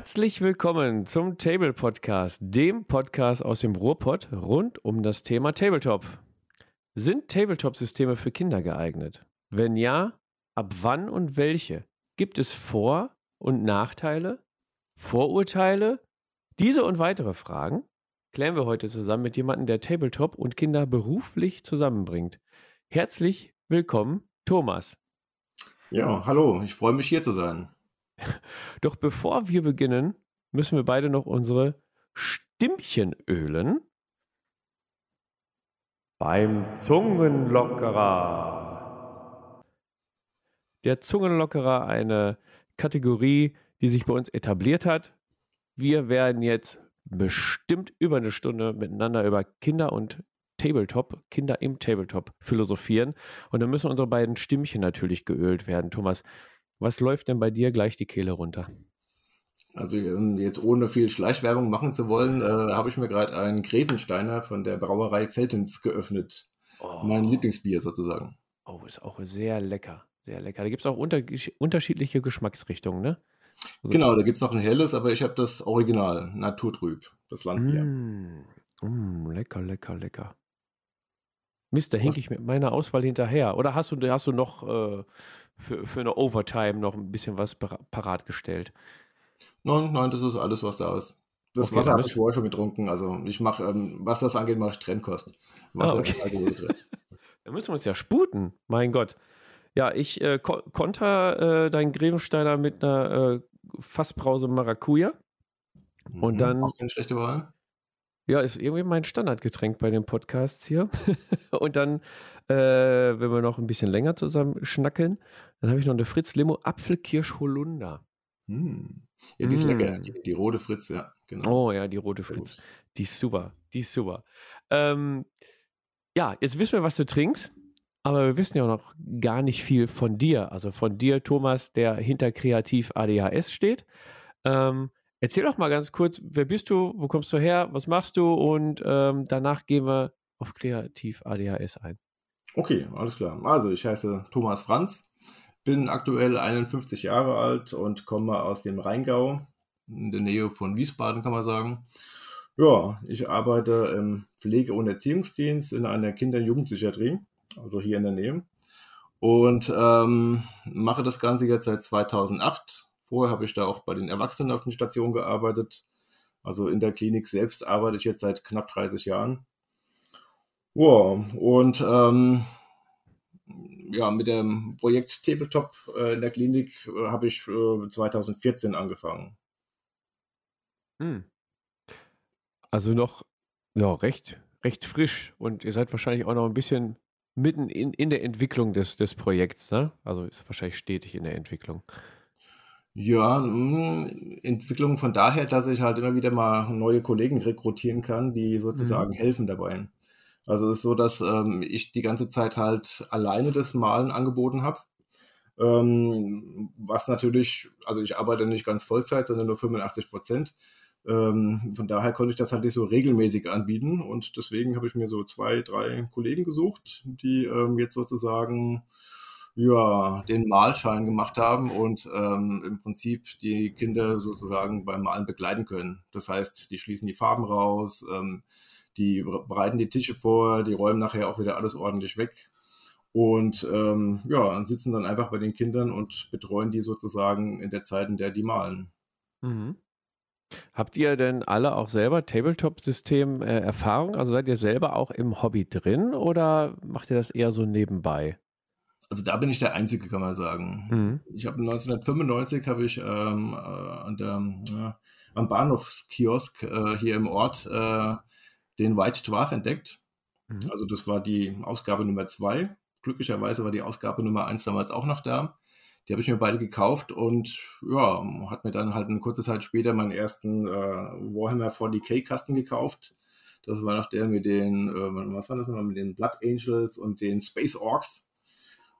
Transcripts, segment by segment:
Herzlich willkommen zum Table Podcast, dem Podcast aus dem Ruhrpott rund um das Thema Tabletop. Sind Tabletop-Systeme für Kinder geeignet? Wenn ja, ab wann und welche? Gibt es Vor- und Nachteile? Vorurteile? Diese und weitere Fragen klären wir heute zusammen mit jemandem, der Tabletop und Kinder beruflich zusammenbringt. Herzlich willkommen, Thomas. Ja, hallo, ich freue mich hier zu sein. Doch bevor wir beginnen, müssen wir beide noch unsere Stimmchen ölen. Beim Zungenlockerer. Der Zungenlockerer, eine Kategorie, die sich bei uns etabliert hat. Wir werden jetzt bestimmt über eine Stunde miteinander über Kinder und Tabletop, Kinder im Tabletop philosophieren. Und dann müssen unsere beiden Stimmchen natürlich geölt werden. Thomas, was läuft denn bei dir gleich die Kehle runter? Also jetzt ohne viel Schleichwerbung machen zu wollen, äh, habe ich mir gerade einen Grevensteiner von der Brauerei Feltens geöffnet. Oh. Mein Lieblingsbier sozusagen. Oh, ist auch sehr lecker. Sehr lecker. Da gibt es auch unter unterschiedliche Geschmacksrichtungen, ne? Also genau, da gibt es noch ein helles, aber ich habe das Original, Naturtrüb, das Landbier. Mm, mm, lecker, lecker, lecker. Mist, da hinke ich mit meiner Auswahl hinterher. Oder hast du, hast du noch äh, für, für eine Overtime noch ein bisschen was parat gestellt? Nein, nein, das ist alles, was da ist. Das okay, Wasser habe ich vorher schon getrunken. Also ich mache, ähm, was das angeht, mache ich Trennkost. Wasser ah, okay. Alkohol da müssen wir uns ja sputen. Mein Gott. Ja, ich äh, ko konter äh, deinen Grevensteiner mit einer äh, Fassbrause Maracuja. Und mhm, dann. Auch keine schlechte Wahl. Ja, ist irgendwie mein Standardgetränk bei den Podcasts hier. und dann, äh, wenn wir noch ein bisschen länger zusammen schnacken, dann habe ich noch eine Fritz Limo Apfelkirsch Holunder. Hm. Ja, die ist mm. lecker. Die, die, rote Fritz, ja, genau. Oh ja, die rote Fritz. Die ist super. Die ist super. Ähm, ja, jetzt wissen wir, was du trinkst. Aber wir wissen ja auch noch gar nicht viel von dir. Also von dir, Thomas, der hinter Kreativ ADHS steht. Ähm, Erzähl doch mal ganz kurz, wer bist du, wo kommst du her, was machst du und ähm, danach gehen wir auf Kreativ ADHS ein. Okay, alles klar. Also ich heiße Thomas Franz, bin aktuell 51 Jahre alt und komme aus dem Rheingau, in der Nähe von Wiesbaden kann man sagen. Ja, ich arbeite im Pflege- und Erziehungsdienst in einer Kinder- und Jugendpsychiatrie, also hier in der Nähe. Und ähm, mache das Ganze jetzt seit 2008 Vorher habe ich da auch bei den Erwachsenen auf den Stationen gearbeitet. Also in der Klinik selbst arbeite ich jetzt seit knapp 30 Jahren. Ja, und ähm, ja, mit dem Projekt Tabletop äh, in der Klinik äh, habe ich äh, 2014 angefangen. Hm. Also noch ja, recht, recht frisch und ihr seid wahrscheinlich auch noch ein bisschen mitten in, in der Entwicklung des, des Projekts, ne? Also ist wahrscheinlich stetig in der Entwicklung. Ja, hm, Entwicklung von daher, dass ich halt immer wieder mal neue Kollegen rekrutieren kann, die sozusagen Mhm. helfen dabei. Also es ist so, dass ähm, ich die ganze Zeit halt alleine das Malen angeboten habe. Ähm, was natürlich, also ich arbeite nicht ganz Vollzeit, sondern nur 85 Prozent. Ähm, von daher konnte ich das halt nicht so regelmäßig anbieten und deswegen habe ich mir so zwei, drei Kollegen gesucht, die ähm, jetzt sozusagen ja, den Malschein gemacht haben und ähm, im Prinzip die Kinder sozusagen beim Malen begleiten können. Das heißt, die schließen die Farben raus, ähm, die bereiten die Tische vor, die räumen nachher auch wieder alles ordentlich weg und ähm, ja, sitzen dann einfach bei den Kindern und betreuen die sozusagen in der Zeit, in der die malen. Mhm. Habt ihr denn alle auch selber Tabletop-System-Erfahrung? Äh, also seid ihr selber auch im Hobby drin oder macht ihr das eher so nebenbei? Also da bin ich der Einzige, kann man sagen. Mhm. Ich habe 1995 habe ich ähm, äh, der, äh, am Bahnhofskiosk äh, hier im Ort äh, den White Dwarf entdeckt. Mhm. Also das war die Ausgabe Nummer zwei. Glücklicherweise war die Ausgabe Nummer eins damals auch noch da. Die habe ich mir beide gekauft und ja, hat mir dann halt eine kurze Zeit später meinen ersten äh, Warhammer 40k Kasten gekauft. Das war noch der mit den, äh, was war das nochmal, mit den Blood Angels und den Space Orcs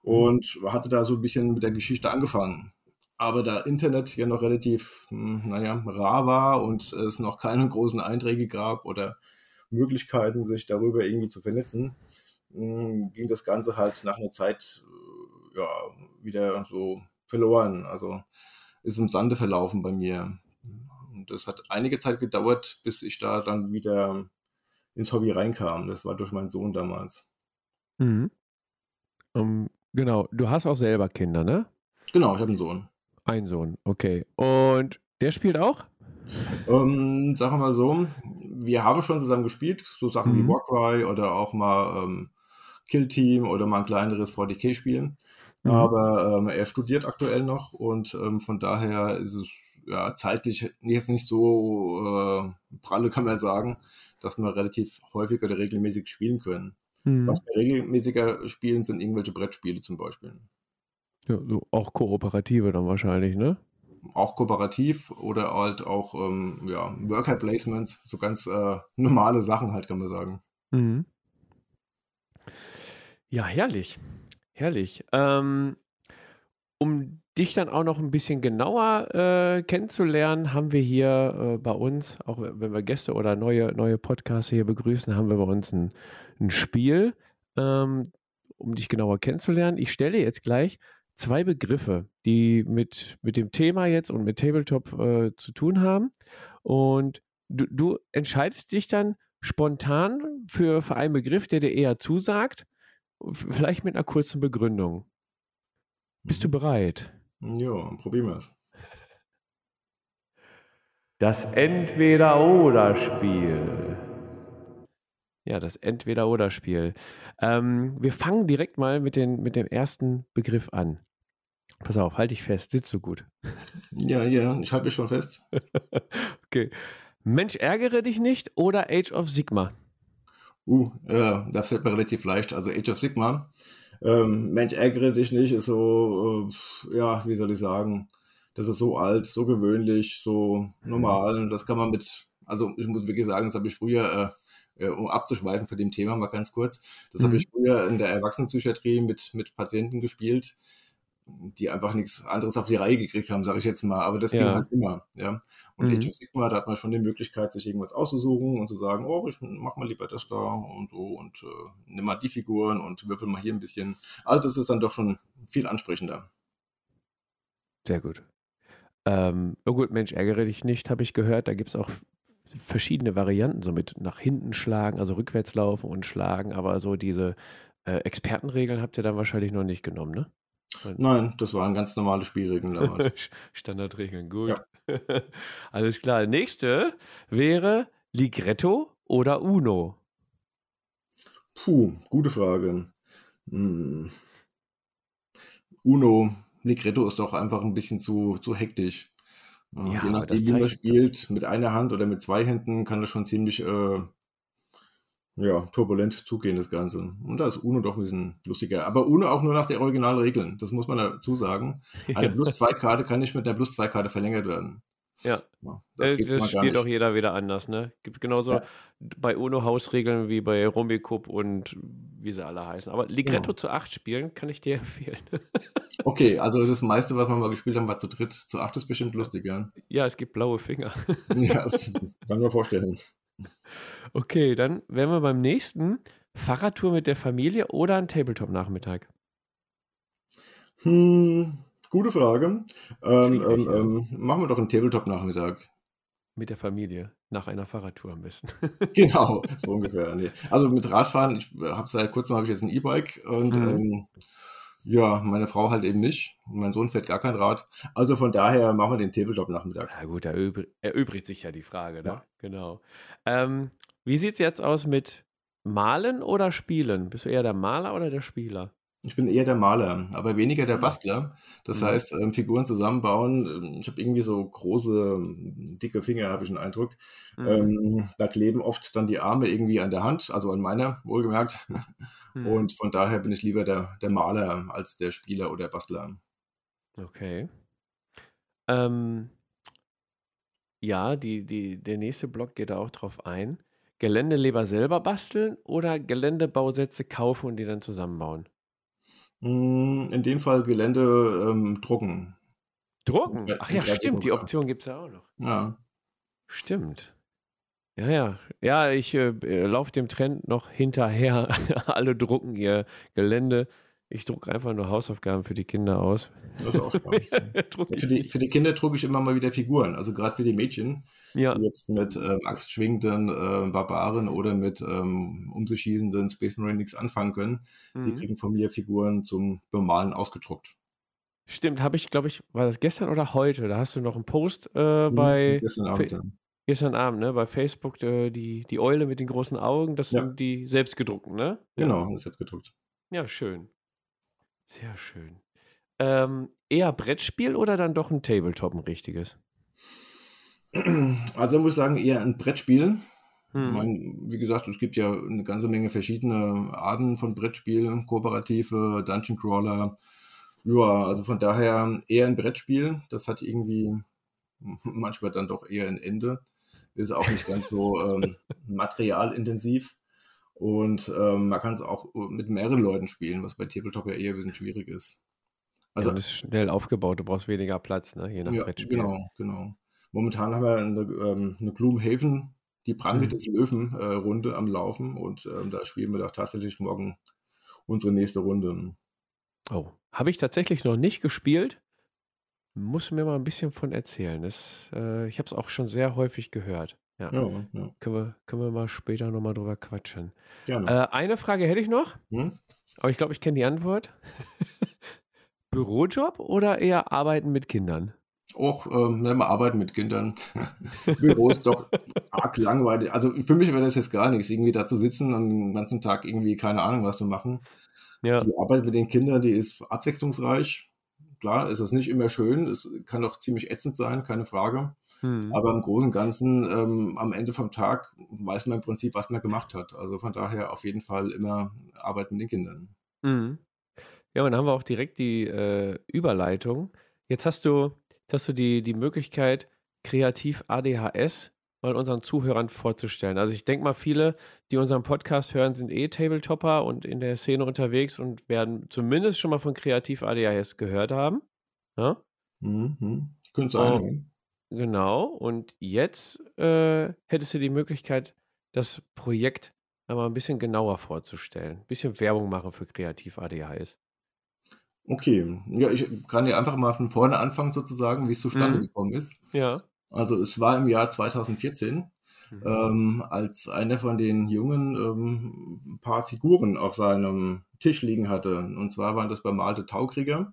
und hatte da so ein bisschen mit der Geschichte angefangen. Aber da Internet ja noch relativ, hm, naja, rar war und es noch keine großen Einträge gab oder Möglichkeiten, sich darüber irgendwie zu vernetzen, hm, ging das Ganze halt nach einer Zeit äh, ja, wieder so verloren. Also ist im Sande verlaufen bei mir. Und das hat einige Zeit gedauert, bis ich da dann wieder ins Hobby reinkam. Das war durch meinen Sohn damals. Mhm. Um, genau, du hast auch selber Kinder, ne? Genau, ich habe einen Sohn. Ein Sohn, okay. Und der spielt auch? Ähm, sagen wir mal so, wir haben schon zusammen gespielt, so Sachen wie Mhm. Warcry oder auch mal ähm, Kill Team oder mal ein kleineres 40k-Spiel. Mhm. Aber ähm, er studiert aktuell noch und ähm, von daher ist es ja zeitlich jetzt nicht so äh, pralle, kann man sagen, dass wir relativ häufig oder regelmäßig spielen können. Mhm. Was wir regelmäßiger spielen, sind irgendwelche Brettspiele zum Beispiel. Ja, so auch kooperative dann wahrscheinlich, ne? Auch kooperativ oder halt auch ähm, ja, Worker Placements, so ganz äh, normale Sachen halt, kann man sagen. Mhm. Ja, herrlich. Herrlich. Ähm, um dich dann auch noch ein bisschen genauer äh, kennenzulernen, haben wir hier äh, bei uns, auch wenn wir Gäste oder neue, neue Podcaster hier begrüßen, haben wir bei uns ein, ein Spiel, ähm, um dich genauer kennenzulernen. Ich stelle jetzt gleich zwei Begriffe, die mit, mit dem Thema jetzt und mit Tabletop äh, zu tun haben. Und du, du entscheidest dich dann spontan für, für einen Begriff, der dir eher zusagt, vielleicht mit einer kurzen Begründung. Bist du Mhm. bereit? Ja, probieren wir es. Das Entweder-Oder-Spiel. Ja, das Entweder-Oder-Spiel. Ähm, wir fangen direkt mal mit, den, mit dem ersten Begriff an. Pass auf, halt dich fest, sitzt du gut. Ja, ja, ich halte mich schon fest. okay. Mensch, ärgere dich nicht oder Age of Sigma? Uh, ja, das fällt mir relativ leicht. Also Age of Sigma. Ähm, Mensch, ärgere dich nicht, ist so, äh, ja, wie soll ich sagen, das ist so alt, so gewöhnlich, so normal. Und das kann man mit, also ich muss wirklich sagen, das habe ich früher, äh, äh, um abzuschweifen von dem Thema mal ganz kurz, das habe Mhm. ich früher in der Erwachsenenpsychiatrie mit, mit Patienten gespielt, die einfach nichts anderes auf die Reihe gekriegt haben, sage ich jetzt mal. Aber das ging Ja. halt immer, ja. Und Mhm. Age of Sigma, da hat man schon die Möglichkeit, sich irgendwas auszusuchen und zu sagen, oh, ich mach mal lieber das da und so und äh, nimm mal die Figuren und würfel mal hier ein bisschen. Also das ist dann doch schon viel ansprechender. Sehr gut. Ähm, oh gut, Mensch, ärgere dich nicht, habe ich gehört. Da gibt es auch verschiedene Varianten, so mit nach hinten schlagen, also rückwärts laufen und schlagen, aber so diese äh, Expertenregeln habt ihr dann wahrscheinlich noch nicht genommen, ne? Nein, das waren ganz normale Spielregeln damals. Standardregeln, gut. Ja. Alles klar. Nächste wäre Ligretto oder Uno. Puh, gute Frage. Hm. Uno, Ligretto ist doch einfach ein bisschen zu, zu hektisch. Äh, Ja, Je nachdem, wie man zeichnet- spielt, mit einer Hand oder mit zwei Händen, kann das schon ziemlich äh, ja, turbulent zugehen, das Ganze. Und da ist Uno doch ein bisschen lustiger. Aber Uno auch nur nach den Originalregeln. Das muss man dazu sagen. Eine Ja. Plus-2-Karte kann nicht mit der Plus-2-Karte verlängert werden. Ja. Ja, das Äh, das spielt auch nicht. jeder wieder anders, ne? Gibt genauso Ja. bei UNO Hausregeln wie bei Rummikub und wie sie alle heißen. Aber Ligretto Genau. zu acht spielen kann ich dir empfehlen. Okay, also das meiste, was wir mal gespielt haben, war zu dritt. Zu acht ist bestimmt lustig, ja. ja, es gibt blaue Finger. Ja, das kann man vorstellen. Okay, dann wären wir beim nächsten. Fahrradtour mit der Familie oder ein Tabletop-Nachmittag? Hm, gute Frage. Ähm, ähm, ähm, machen wir doch einen Tabletop-Nachmittag. Mit der Familie. Nach einer Fahrradtour am besten. Genau, so ungefähr. Nee. Also mit Radfahren, ich habe seit kurzem habe ich jetzt ein E-Bike und Mhm. ähm, ja, meine Frau halt eben nicht. Und mein Sohn fährt gar kein Rad. Also von daher machen wir den Tabletop-Nachmittag. Ja gut, da erübr- erübrigt sich ja die Frage, ne? Ja. Genau. Ähm, wie sieht es jetzt aus mit Malen oder Spielen? Bist du eher der Maler oder der Spieler? Ich bin eher der Maler, aber weniger der Mhm. Bastler. Das Mhm. heißt, ähm, Figuren zusammenbauen. ähm, Ich habe irgendwie so große, ähm, dicke Finger, habe ich den Eindruck. Mhm. Ähm, da kleben oft dann die Arme irgendwie an der Hand, also an meiner, wohlgemerkt. Mhm. Und von daher bin ich lieber der, der Maler als der Spieler oder Bastler. Okay. Ähm, ja, die, die, der nächste Block geht da auch drauf ein. Gelände lieber selber basteln oder Geländebausätze kaufen und die dann zusammenbauen? Mm, In dem Fall Gelände ähm, drucken. Drucken. Ach ja, stimmt, die. Option gibt es ja auch noch. Ja. Stimmt. Ja, ja. Ja, ich äh, laufe dem Trend noch hinterher. Alle drucken ihr Gelände. Ich drucke einfach nur Hausaufgaben für die Kinder aus. Das ist auch Spaß. für, die, für die Kinder drucke ich immer mal wieder Figuren. Also gerade für die Mädchen, ja. die jetzt mit ähm, axtschwingenden äh, Barbaren oder mit ähm, um sich schießenden Space Marine nichts anfangen können, mhm. die kriegen von mir Figuren zum Bemalen ausgedruckt. Stimmt, habe ich, glaube ich, war das gestern oder heute? Da hast du noch einen Post äh, mhm, bei. Gestern Abend. Dann. Gestern Abend, ne? Bei Facebook äh, die, die Eule mit den großen Augen, das ja. sind die selbstgedruckten, ne? Genau, das ist gedruckt. Ja, schön. Sehr schön. Ähm, eher Brettspiel oder dann doch ein Tabletop, ein richtiges? Also muss ich sagen, eher ein Brettspiel. Hm. Ich meine, wie gesagt, es gibt ja eine ganze Menge verschiedene Arten von Brettspielen, kooperative, Dungeon Crawler. Ja, also von daher eher ein Brettspiel. Das hat irgendwie manchmal dann doch eher ein Ende. Ist auch nicht ganz so ähm, materialintensiv. Und ähm, man kann es auch mit mehreren Leuten spielen, was bei Tabletop ja eher ein bisschen schwierig ist. Also, ja, das ist schnell aufgebaut, du brauchst weniger Platz, ne? je nach ja, Brettspiel. Genau, genau. Momentan haben wir eine, ähm, eine Gloomhaven, die Pranke mhm. des Löwen-Runde äh, am Laufen und ähm, da spielen wir doch tatsächlich morgen unsere nächste Runde. Oh, habe ich tatsächlich noch nicht gespielt. Muss mir mal ein bisschen von erzählen. Das, äh, ich habe es auch schon sehr häufig gehört. Ja. Ja, ja. Können wir, können wir mal später nochmal drüber quatschen. Gerne. Äh, eine Frage hätte ich noch, Hm? aber ich glaube, ich kenne die Antwort. Bürojob oder eher Arbeiten mit Kindern? Auch, ähm, wenn wir arbeiten mit Kindern. Büro ist doch arg langweilig. Also für mich wäre das jetzt gar nichts, irgendwie da zu sitzen und den ganzen Tag irgendwie keine Ahnung was zu machen. Ja. Die Arbeit mit den Kindern, die ist abwechslungsreich. Klar, ist es nicht immer schön, es kann auch ziemlich ätzend sein, keine Frage. Hm. Aber im Großen und Ganzen, ähm, am Ende vom Tag weiß man im Prinzip, was man gemacht hat. Also von daher auf jeden Fall immer Arbeit mit den Kindern. Mhm. Ja, und dann haben wir auch direkt die äh, Überleitung. Jetzt hast du, jetzt hast du die, die Möglichkeit, kreativ ADHS mal unseren Zuhörern vorzustellen. Also ich denke mal, viele, die unseren Podcast hören, sind eh Tabletopper und in der Szene unterwegs und werden zumindest schon mal von kreativ ADHS gehört haben. Ja? Mhm. Könnte sein. Oh. Genau, und jetzt äh, hättest du die Möglichkeit, das Projekt einmal ein bisschen genauer vorzustellen. Ein bisschen Werbung machen für Kreativ ADHS. Okay, ja, ich kann dir einfach mal von vorne anfangen, sozusagen, wie es zustande Mhm. gekommen ist. Ja. Also es war im Jahr 2014, Mhm. ähm, als einer von den Jungen ähm, ein paar Figuren auf seinem Tisch liegen hatte. Und zwar waren das bemalte Taukrieger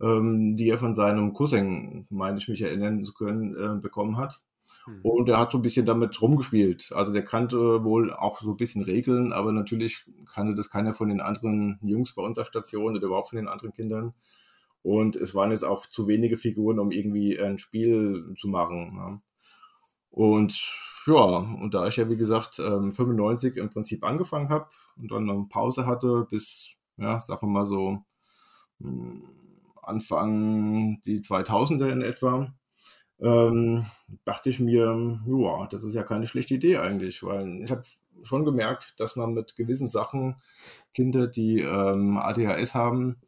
ähm, die er von seinem Cousin, meine ich mich erinnern zu können, äh, bekommen hat. Mhm. Und er hat so ein bisschen damit rumgespielt. Also der kannte wohl auch so ein bisschen Regeln, aber natürlich kannte das keiner von den anderen Jungs bei unserer Station oder überhaupt von den anderen Kindern. Und es waren jetzt auch zu wenige Figuren, um irgendwie ein Spiel zu machen. Ja. Und ja, und da ich ja wie gesagt 95 ähm, im Prinzip angefangen habe und dann eine Pause hatte bis, ja, sagen wir mal so hm, Anfang die 2000er in etwa, ähm, dachte ich mir, ja, das ist ja keine schlechte Idee eigentlich, weil ich habe schon gemerkt, dass man mit gewissen Sachen Kinder, die ähm, ADHS haben,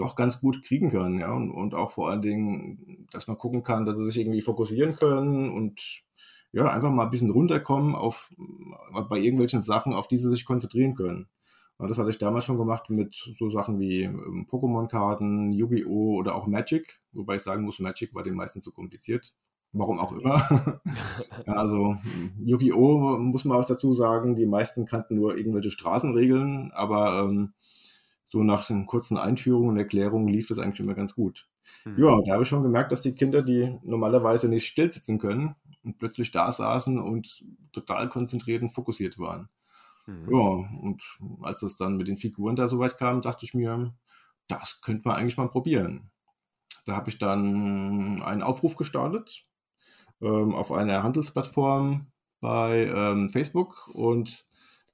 doch ganz gut kriegen kann, ja, und, und, auch vor allen Dingen, dass man gucken kann, dass sie sich irgendwie fokussieren können und ja, einfach mal ein bisschen runterkommen auf bei irgendwelchen Sachen, auf die sie sich konzentrieren können. Das hatte ich damals schon gemacht mit so Sachen wie ähm, Pokémon-Karten, Yu-Gi-Oh! oder auch Magic. Wobei ich sagen muss, Magic war den meisten zu kompliziert. Warum auch immer. ja, also Yu-Gi-Oh! muss man auch dazu sagen, die meisten kannten nur irgendwelche Straßenregeln, aber ähm, so nach den kurzen Einführungen und Erklärungen lief das eigentlich immer ganz gut. Mhm. Ja, da habe ich schon gemerkt, dass die Kinder, die normalerweise nicht still sitzen können und plötzlich da saßen und total konzentriert und fokussiert waren. Mhm. Ja, und als es dann mit den Figuren da soweit kam, dachte ich mir, das könnte man eigentlich mal probieren. Da habe ich dann einen Aufruf gestartet ähm, auf einer Handelsplattform bei ähm, Facebook und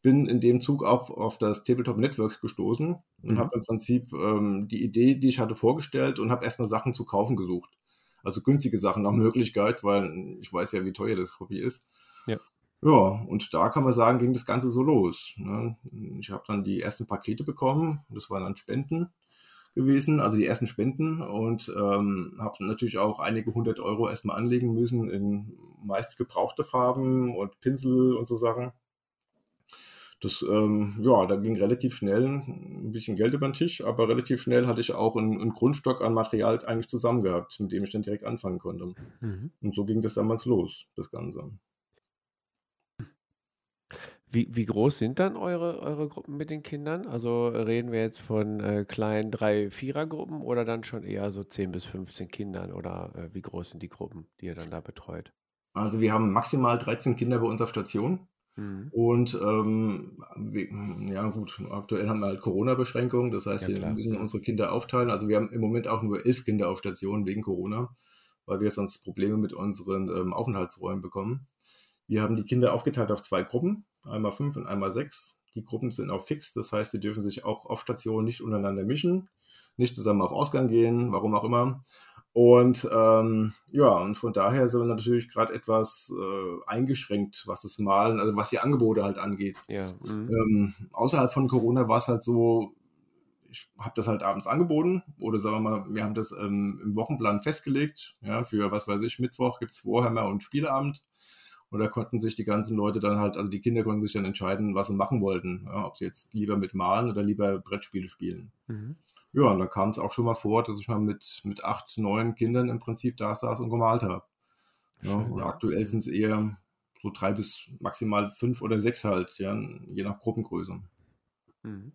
bin in dem Zug auch auf das Tabletop Network gestoßen und mhm. habe im Prinzip ähm, die Idee, die ich hatte, vorgestellt und habe erstmal Sachen zu kaufen gesucht. Also günstige Sachen nach Möglichkeit, weil ich weiß ja, wie teuer das Hobby ist. Ja. Ja, und da kann man sagen, ging das Ganze so los. Ne? Ich habe dann die ersten Pakete bekommen, das waren dann Spenden gewesen, also die ersten Spenden und ähm, habe natürlich auch einige hundert Euro erstmal anlegen müssen in meist gebrauchte Farben und Pinsel und so Sachen. Das, ähm, ja, da ging relativ schnell ein bisschen Geld über den Tisch, aber relativ schnell hatte ich auch einen, einen Grundstock an Material eigentlich zusammen gehabt, mit dem ich dann direkt anfangen konnte. Mhm. Und so ging das damals los, das Ganze. Wie, wie groß sind dann eure, eure Gruppen mit den Kindern? Also reden wir jetzt von äh, kleinen drei, vierer Gruppen oder dann schon eher so 10 bis 15 Kindern oder äh, wie groß sind die Gruppen, die ihr dann da betreut? Also wir haben maximal 13 Kinder bei uns auf Station. Mhm. Und ähm, wir, ja gut, aktuell haben wir halt Corona-Beschränkungen, das heißt, ja, wir müssen unsere Kinder aufteilen. Also wir haben im Moment auch nur elf Kinder auf Station wegen Corona, weil wir sonst Probleme mit unseren ähm, Aufenthaltsräumen bekommen. Wir haben die Kinder aufgeteilt auf zwei Gruppen, einmal fünf und einmal sechs. Die Gruppen sind auch fix, das heißt, die dürfen sich auch auf Station nicht untereinander mischen, nicht zusammen auf Ausgang gehen, warum auch immer. Und ähm, ja, und von daher sind wir natürlich gerade etwas äh, eingeschränkt, was das Malen, also was die Angebote halt angeht. Ja, mhm. ähm, außerhalb von Corona war es halt so, ich habe das halt abends angeboten oder sagen wir mal, wir haben das ähm, im Wochenplan festgelegt. Ja, für was weiß ich, Mittwoch gibt es Warhammer und Spieleabend. Und da konnten sich die ganzen Leute dann halt, also die Kinder konnten sich dann entscheiden, was sie machen wollten. Ja, ob sie jetzt lieber mit Malen oder lieber Brettspiele spielen. Mhm. Ja, und da kam es auch schon mal vor, dass ich mal mit, mit acht, neun Kindern im Prinzip da saß und gemalt habe. Ja, und aktuell sind es eher so drei bis maximal fünf oder sechs halt, ja, je nach Gruppengröße. Mhm.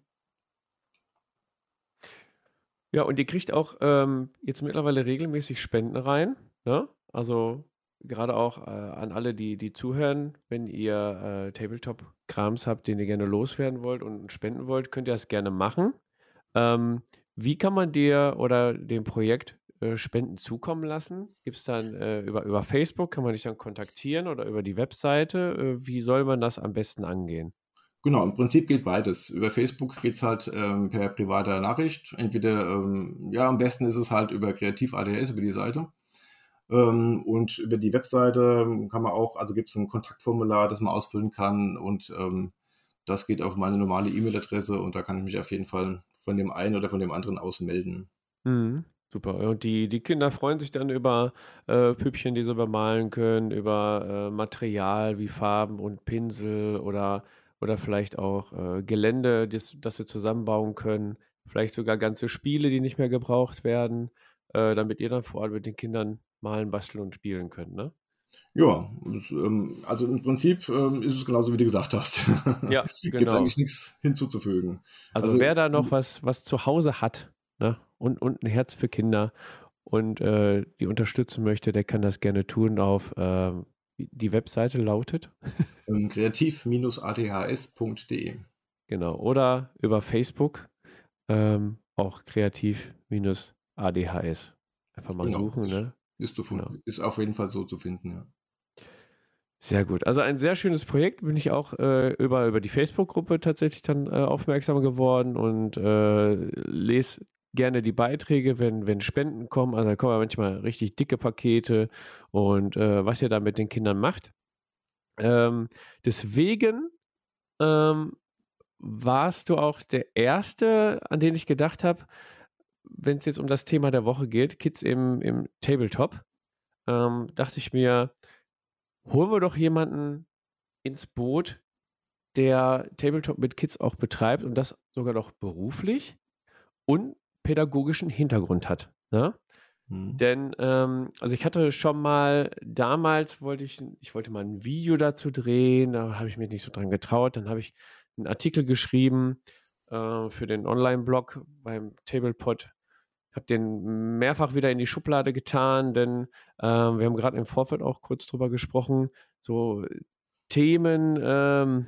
Ja, und ihr kriegt auch ähm, jetzt mittlerweile regelmäßig Spenden rein. Ne? Also gerade auch äh, an alle, die, die zuhören, wenn ihr äh, Tabletop-Krams habt, den ihr gerne loswerden wollt und spenden wollt, könnt ihr das gerne machen. Ähm, wie kann man dir oder dem Projekt äh, Spenden zukommen lassen? Gibt es dann äh, über, über Facebook, kann man dich dann kontaktieren oder über die Webseite? Äh, wie soll man das am besten angehen? Genau, im Prinzip geht beides. Über Facebook geht es halt ähm, per privater Nachricht. Entweder, ähm, ja, am besten ist es halt über Kreativ ADS, über die Seite. Ähm, und über die Webseite kann man auch, also gibt es ein Kontaktformular, das man ausfüllen kann und ähm, das geht auf meine normale E-Mail-Adresse und da kann ich mich auf jeden Fall von dem einen oder von dem anderen aus melden. Mhm. Super. Und die, die Kinder freuen sich dann über äh, Püppchen, die sie bemalen können, über äh, Material wie Farben und Pinsel oder, oder vielleicht auch äh, Gelände, das, das sie zusammenbauen können. Vielleicht sogar ganze Spiele, die nicht mehr gebraucht werden, äh, damit ihr dann vor allem mit den Kindern malen, basteln und spielen könnt, ne? Ja, ähm, also im Prinzip ähm, ist es genauso, wie du gesagt hast. Ja, genau. Gibt es eigentlich nichts hinzuzufügen. Also, also, wer da noch was, was zu Hause hat ne? und, und ein Herz für Kinder und äh, die unterstützen möchte, der kann das gerne tun auf äh, die Webseite lautet ähm, kreativ-adhs.de. Genau, oder über Facebook ähm, auch kreativ-adhs. Einfach mal genau. suchen, ne? Ist, zu genau. ist auf jeden Fall so zu finden, ja. Sehr gut. Also ein sehr schönes Projekt. Bin ich auch äh, über, über die Facebook-Gruppe tatsächlich dann äh, aufmerksam geworden und äh, lese gerne die Beiträge, wenn, wenn Spenden kommen. Also da kommen manchmal richtig dicke Pakete und äh, was ihr da mit den Kindern macht. Ähm, deswegen ähm, warst du auch der Erste, an den ich gedacht habe, wenn es jetzt um das Thema der Woche geht, Kids im, im Tabletop, ähm, dachte ich mir, holen wir doch jemanden ins Boot, der Tabletop mit Kids auch betreibt und das sogar noch beruflich und pädagogischen Hintergrund hat. Ne? Mhm. Denn, ähm, also ich hatte schon mal, damals wollte ich, ich wollte mal ein Video dazu drehen, da habe ich mich nicht so dran getraut, dann habe ich einen Artikel geschrieben äh, für den Online-Blog beim Tablepod habe den mehrfach wieder in die Schublade getan, denn äh, wir haben gerade im Vorfeld auch kurz drüber gesprochen, so Themen ähm,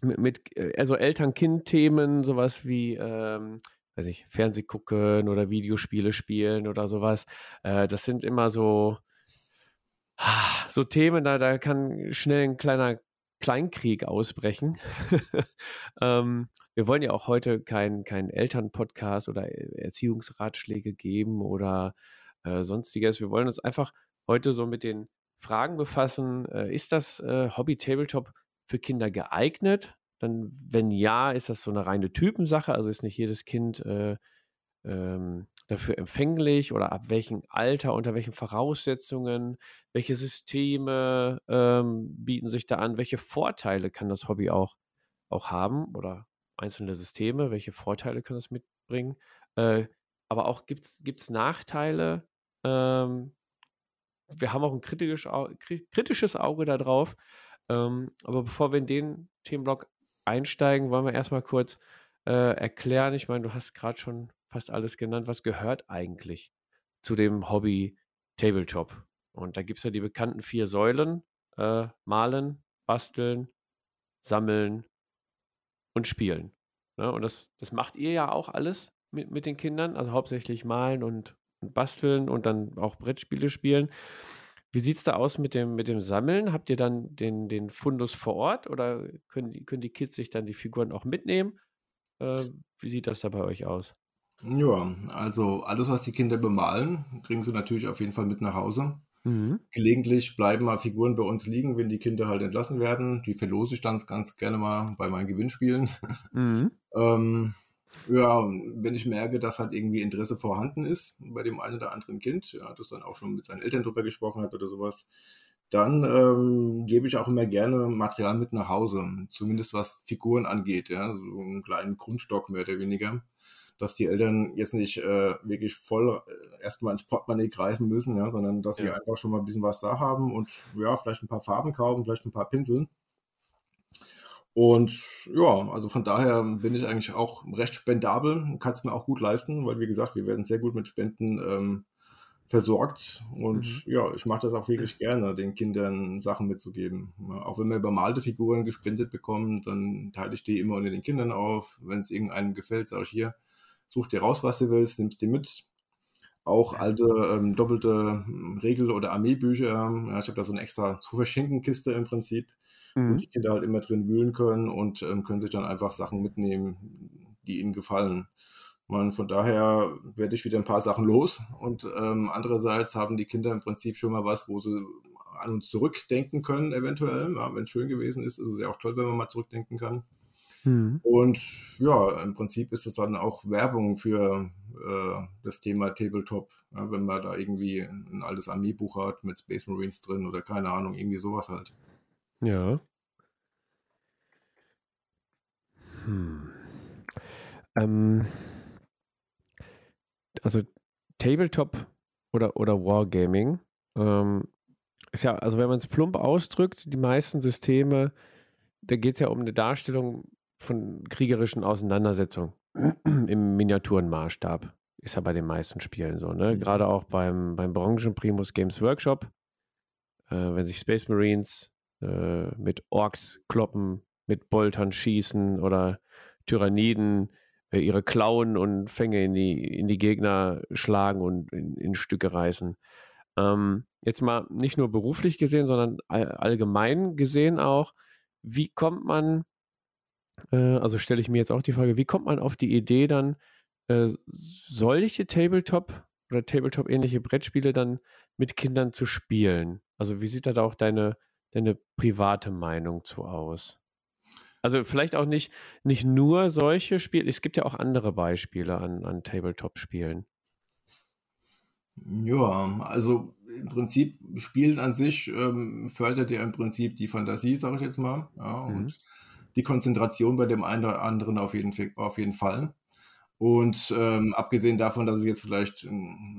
mit, äh, also Eltern-Kind-Themen, sowas wie, ähm, weiß ich, Fernseh gucken oder Videospiele spielen oder sowas. Äh, das sind immer so, so Themen, da, da kann schnell ein kleiner Kleinkrieg ausbrechen. ähm, wir wollen ja auch heute keinen kein Elternpodcast oder Erziehungsratschläge geben oder äh, sonstiges. Wir wollen uns einfach heute so mit den Fragen befassen. Äh, ist das äh, Hobby Tabletop für Kinder geeignet? Dann, wenn ja, ist das so eine reine Typensache, also ist nicht jedes Kind äh, ähm, dafür empfänglich oder ab welchem Alter, unter welchen Voraussetzungen, welche Systeme ähm, bieten sich da an, welche Vorteile kann das Hobby auch auch haben oder einzelne Systeme, welche Vorteile können das mitbringen. Äh, aber auch gibt es Nachteile. Ähm, wir haben auch ein kritisch, kritisches Auge darauf. Ähm, aber bevor wir in den Themenblock einsteigen, wollen wir erstmal kurz äh, erklären. Ich meine, du hast gerade schon fast alles genannt. Was gehört eigentlich zu dem Hobby Tabletop? Und da gibt es ja die bekannten vier Säulen: äh, Malen, Basteln, Sammeln und Spielen. Ne? Und das, das macht ihr ja auch alles mit, mit den Kindern, also hauptsächlich Malen und, und Basteln und dann auch Brettspiele spielen. Wie sieht es da aus mit dem, mit dem Sammeln? Habt ihr dann den, den Fundus vor Ort oder können die, können die Kids sich dann die Figuren auch mitnehmen? Äh, wie sieht das da bei euch aus? Ja, also alles, was die Kinder bemalen, kriegen sie natürlich auf jeden Fall mit nach Hause. Mhm. Gelegentlich bleiben mal Figuren bei uns liegen, wenn die Kinder halt entlassen werden. Die verlose ich dann ganz gerne mal bei meinen Gewinnspielen. Mhm. ähm, ja, wenn ich merke, dass halt irgendwie Interesse vorhanden ist bei dem einen oder anderen Kind, ja, das dann auch schon mit seinen Eltern drüber gesprochen hat oder sowas, dann ähm, gebe ich auch immer gerne Material mit nach Hause, zumindest was Figuren angeht, ja, so einen kleinen Grundstock mehr oder weniger dass die Eltern jetzt nicht äh, wirklich voll äh, erstmal ins Portemonnaie greifen müssen, ja, sondern dass sie ja. einfach schon mal ein bisschen was da haben und ja, vielleicht ein paar Farben kaufen, vielleicht ein paar Pinsel. Und ja, also von daher bin ich eigentlich auch recht spendabel, kann es mir auch gut leisten, weil wie gesagt, wir werden sehr gut mit Spenden ähm, versorgt und mhm. ja, ich mache das auch wirklich gerne, den Kindern Sachen mitzugeben. Auch wenn wir bemalte Figuren gespendet bekommen, dann teile ich die immer unter den Kindern auf. Wenn es irgendeinem gefällt, sage ich hier, such dir raus, was du willst, nimmst die mit. Auch alte ähm, doppelte hm, Regel- oder Armeebücher. Ja, ich habe da so eine extra zu verschenken Kiste im Prinzip, mhm. wo die Kinder halt immer drin wühlen können und ähm, können sich dann einfach Sachen mitnehmen, die ihnen gefallen. Man, von daher werde ich wieder ein paar Sachen los und ähm, andererseits haben die Kinder im Prinzip schon mal was, wo sie an uns zurückdenken können, eventuell. Ja, wenn es schön gewesen ist, ist es ja auch toll, wenn man mal zurückdenken kann. Mhm. Und ja, im Prinzip ist es dann auch Werbung für äh, das Thema Tabletop, ja, wenn man da irgendwie ein altes Armeebuch hat mit Space Marines drin oder keine Ahnung, irgendwie sowas halt. Ja. Hm. Ähm, also Tabletop oder, oder Wargaming ähm, ist ja, also wenn man es plump ausdrückt, die meisten Systeme, da geht es ja um eine Darstellung von kriegerischen Auseinandersetzungen im Miniaturenmaßstab. Ist ja bei den meisten Spielen so, ne? Mhm. Gerade auch beim, beim Branchenprimus Games Workshop, äh, wenn sich Space Marines äh, mit Orks kloppen, mit Boltern schießen oder Tyranniden äh, ihre Klauen und Fänge in die, in die Gegner schlagen und in, in Stücke reißen. Ähm, jetzt mal nicht nur beruflich gesehen, sondern all, allgemein gesehen auch, wie kommt man äh, also stelle ich mir jetzt auch die Frage, wie kommt man auf die Idee dann, äh, solche Tabletop oder Tabletop-ähnliche Brettspiele dann mit Kindern zu spielen? Also wie sieht da auch deine, deine private Meinung zu aus? Also vielleicht auch nicht, nicht nur solche Spiele, es gibt ja auch andere Beispiele an, an Tabletop-Spielen. Ja, also im Prinzip Spielen an sich ähm, fördert ja im Prinzip die Fantasie, sage ich jetzt mal. Ja, mhm. und die Konzentration bei dem einen oder anderen auf jeden, auf jeden Fall. Und ähm, abgesehen davon, dass es jetzt vielleicht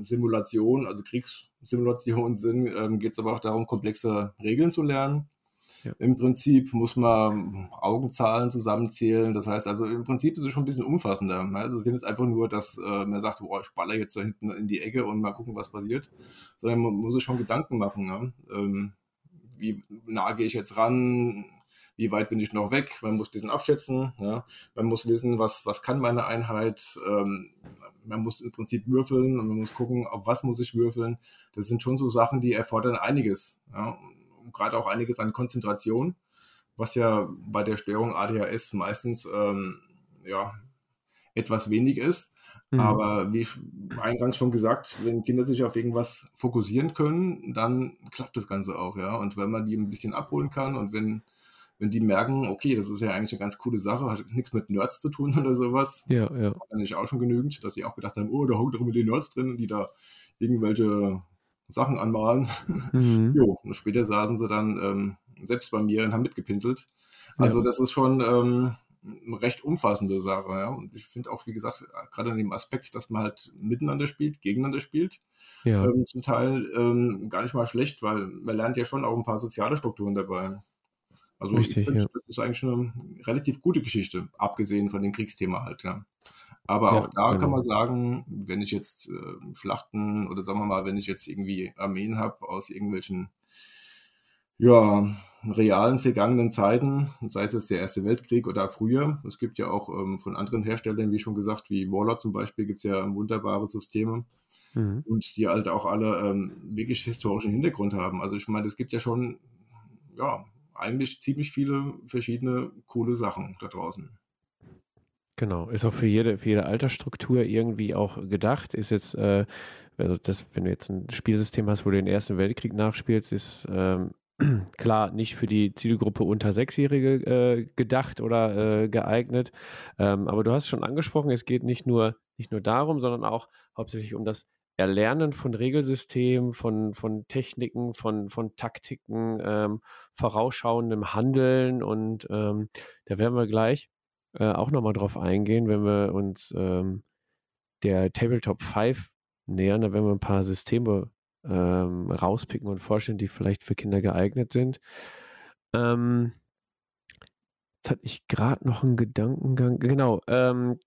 Simulationen, also Kriegssimulationen sind, ähm, geht es aber auch darum, komplexe Regeln zu lernen. Ja. Im Prinzip muss man Augenzahlen zusammenzählen. Das heißt also, im Prinzip ist es schon ein bisschen umfassender. Also es ist nicht einfach nur, dass äh, man sagt, boah, ich baller jetzt da hinten in die Ecke und mal gucken, was passiert, sondern man muss sich schon Gedanken machen. Ne? Ähm, wie nah gehe ich jetzt ran? Wie weit bin ich noch weg, man muss ein bisschen abschätzen, ja? man muss wissen, was, was kann meine Einheit, ähm, man muss im Prinzip würfeln und man muss gucken, auf was muss ich würfeln. Das sind schon so Sachen, die erfordern einiges, ja? gerade auch einiges an Konzentration, was ja bei der Störung ADHS meistens ähm, ja, etwas wenig ist. Mhm. Aber wie eingangs schon gesagt, wenn Kinder sich auf irgendwas fokussieren können, dann klappt das Ganze auch, ja. Und wenn man die ein bisschen abholen kann und wenn wenn die merken, okay, das ist ja eigentlich eine ganz coole Sache, hat nichts mit Nerds zu tun oder sowas. Ja, ja. Eigentlich auch schon genügend, dass sie auch gedacht haben, oh, da hockt doch immer die Nerds drin, die da irgendwelche Sachen anmalen. Mhm. jo, und später saßen sie dann ähm, selbst bei mir und haben mitgepinselt. Also ja. das ist schon ähm, eine recht umfassende Sache. Ja? Und ich finde auch, wie gesagt, gerade an dem Aspekt, dass man halt miteinander spielt, gegeneinander spielt, ja. ähm, zum Teil ähm, gar nicht mal schlecht, weil man lernt ja schon auch ein paar soziale Strukturen dabei. Also Richtig, ich finde, ja. das ist eigentlich eine relativ gute Geschichte, abgesehen von dem Kriegsthema halt, ja. Aber ja, auch da genau. kann man sagen, wenn ich jetzt äh, Schlachten oder sagen wir mal, wenn ich jetzt irgendwie Armeen habe aus irgendwelchen ja, realen vergangenen Zeiten, sei es jetzt der Erste Weltkrieg oder früher. Es gibt ja auch ähm, von anderen Herstellern, wie schon gesagt, wie Warlord zum Beispiel, gibt es ja wunderbare Systeme mhm. und die halt auch alle ähm, wirklich historischen Hintergrund haben. Also ich meine, es gibt ja schon, ja, eigentlich ziemlich viele verschiedene coole Sachen da draußen. Genau, ist auch für jede, für jede Altersstruktur irgendwie auch gedacht. Ist jetzt, äh, also das, wenn du jetzt ein Spielsystem hast, wo du den Ersten Weltkrieg nachspielst, ist ähm, klar nicht für die Zielgruppe unter Sechsjährige äh, gedacht oder äh, geeignet. Ähm, aber du hast schon angesprochen, es geht nicht nur, nicht nur darum, sondern auch hauptsächlich um das Erlernen von Regelsystemen, von, von Techniken, von, von Taktiken, ähm, vorausschauendem Handeln und ähm, da werden wir gleich äh, auch nochmal drauf eingehen, wenn wir uns ähm, der Tabletop 5 nähern. Da werden wir ein paar Systeme ähm, rauspicken und vorstellen, die vielleicht für Kinder geeignet sind. Ähm, jetzt hatte ich gerade noch einen Gedankengang. Genau. Ähm,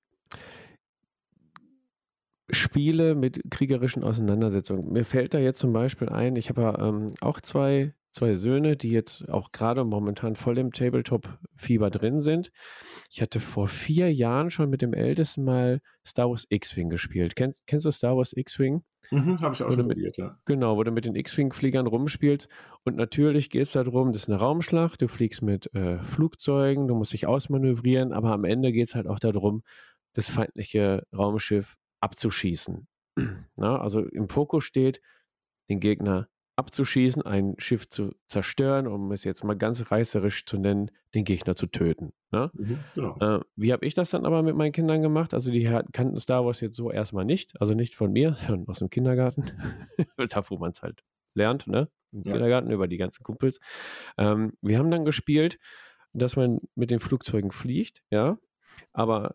Spiele mit kriegerischen Auseinandersetzungen. Mir fällt da jetzt zum Beispiel ein, ich habe ja ähm, auch zwei zwei Söhne, die jetzt auch gerade momentan voll im Tabletop-Fieber drin sind. Ich hatte vor vier Jahren schon mit dem Ältesten mal Star Wars X-Wing gespielt. Kennst, kennst du Star Wars X-Wing? Mhm, Habe ich auch schon probiert, ja. Genau, wo du mit den X-Wing-Fliegern rumspielst. Und natürlich geht es darum, das ist eine Raumschlacht, du fliegst mit äh, Flugzeugen, du musst dich ausmanövrieren, aber am Ende geht es halt auch darum, das feindliche Raumschiff abzuschießen. Na, also im Fokus steht, den Gegner abzuschießen, ein Schiff zu zerstören, um es jetzt mal ganz reißerisch zu nennen, den Gegner zu töten. Ne? Mhm, genau. äh, wie habe ich das dann aber mit meinen Kindern gemacht? Also die kannten Star Wars jetzt so erstmal nicht, also nicht von mir, sondern aus dem Kindergarten, da wo man es halt lernt, ne? im ja. Kindergarten über die ganzen Kumpels. Ähm, wir haben dann gespielt, dass man mit den Flugzeugen fliegt, ja, aber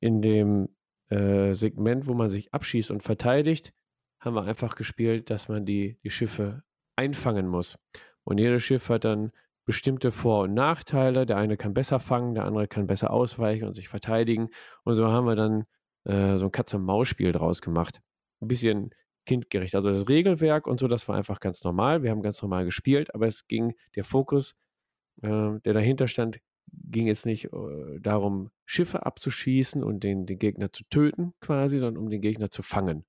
in dem äh, Segment, wo man sich abschießt und verteidigt, haben wir einfach gespielt, dass man die, die Schiffe einfangen muss. Und jedes Schiff hat dann bestimmte Vor- und Nachteile. Der eine kann besser fangen, der andere kann besser ausweichen und sich verteidigen. Und so haben wir dann äh, so ein Katz-und-Maus-Spiel draus gemacht. Ein bisschen kindgerecht. Also das Regelwerk und so, das war einfach ganz normal. Wir haben ganz normal gespielt, aber es ging, der Fokus, äh, der dahinter stand, ging es nicht äh, darum, Schiffe abzuschießen und den, den Gegner zu töten quasi, sondern um den Gegner zu fangen.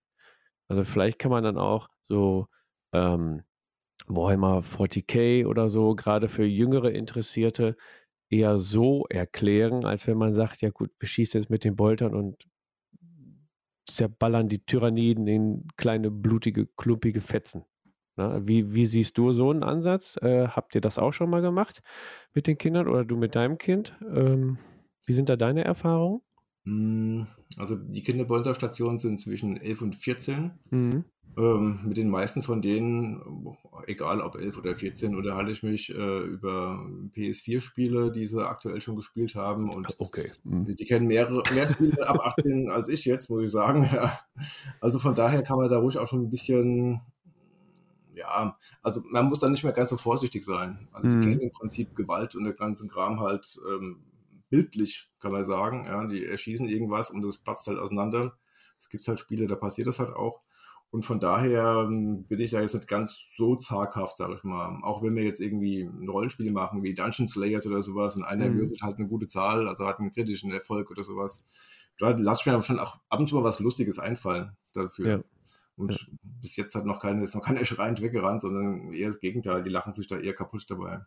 Also vielleicht kann man dann auch so ähm, Warhammer 40k oder so, gerade für jüngere Interessierte, eher so erklären, als wenn man sagt, ja gut, wir schießen jetzt mit den Boltern und zerballern die Tyranniden in kleine, blutige, klumpige Fetzen. Na, ne? wie, wie siehst du so einen Ansatz? Äh, habt ihr das auch schon mal gemacht mit den Kindern oder du mit deinem Kind? Ähm, wie sind da deine Erfahrungen? Hm, also die Kinderbolzerstationen sind zwischen 11 und 14. Mhm. Ähm, mit den meisten von denen, egal ob 11 oder 14, unterhalte ich mich äh, über PS4-Spiele, die sie aktuell schon gespielt haben. Und okay. Mhm. die kennen mehrere, mehr Spiele ab 18 als ich jetzt, muss ich sagen. Ja. Also von daher kann man da ruhig auch schon ein bisschen ja, also man muss da nicht mehr ganz so vorsichtig sein. Also die mhm. kennen im Prinzip Gewalt und der ganzen Kram halt ähm, bildlich, kann man sagen. Ja, die erschießen irgendwas und das platzt halt auseinander. Es gibt halt Spiele, da passiert das halt auch. Und von daher ähm, bin ich da jetzt nicht ganz so zaghaft, sage ich mal. Auch wenn wir jetzt irgendwie ein Rollenspiel machen, wie Dungeon Slayers oder sowas, und einer mhm. würfelt halt eine gute Zahl, also hat einen kritischen Erfolg oder sowas. Da lasse ich mir schon auch ab und zu mal was Lustiges einfallen dafür. Ja. Und ja. bis jetzt hat noch keine, ist noch keiner schreiend weggerannt, sondern eher das Gegenteil. Die lachen sich da eher kaputt dabei.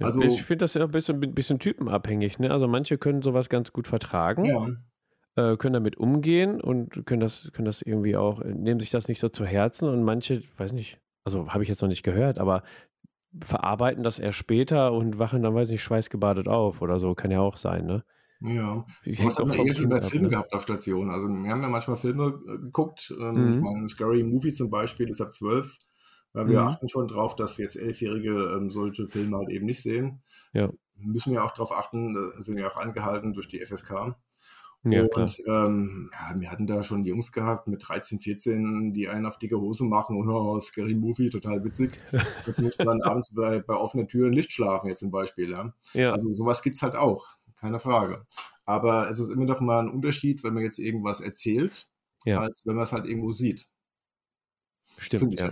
Also, ich finde das ja ein bisschen, bisschen typenabhängig. Ne? Also manche können sowas ganz gut vertragen. Ja. Äh, können damit umgehen und können das, können das irgendwie auch, nehmen sich das nicht so zu Herzen und manche, weiß nicht, also habe ich jetzt noch nicht gehört, aber verarbeiten das eher später und wachen dann, weiß nicht, schweißgebadet auf oder so, kann ja auch sein, ne? Ja, sowas haben wir eher schon bei Filmen ne? gehabt auf Station. Also wir haben ja manchmal Filme äh, geguckt. Ähm, mhm. Ich meine, Scary Movie zum Beispiel ist ab zwölf. Weil wir mhm. achten schon drauf, dass jetzt Elfjährige ähm, solche Filme halt eben nicht sehen. Ja. Müssen wir auch darauf achten, äh, sind ja auch angehalten durch die FSK. Ja, und ähm, ja, wir hatten da schon Jungs gehabt mit 13, 14, die einen auf dicke Hose machen und oh, Scary Movie, total witzig. und müssen dann abends bei, bei offener Tür nicht schlafen, jetzt zum Beispiel. Ja? ja. Also sowas gibt es halt auch, keine Frage. Aber es ist immer noch mal ein Unterschied, wenn man jetzt irgendwas erzählt, ja. als wenn man es halt irgendwo sieht. Stimmt, ja.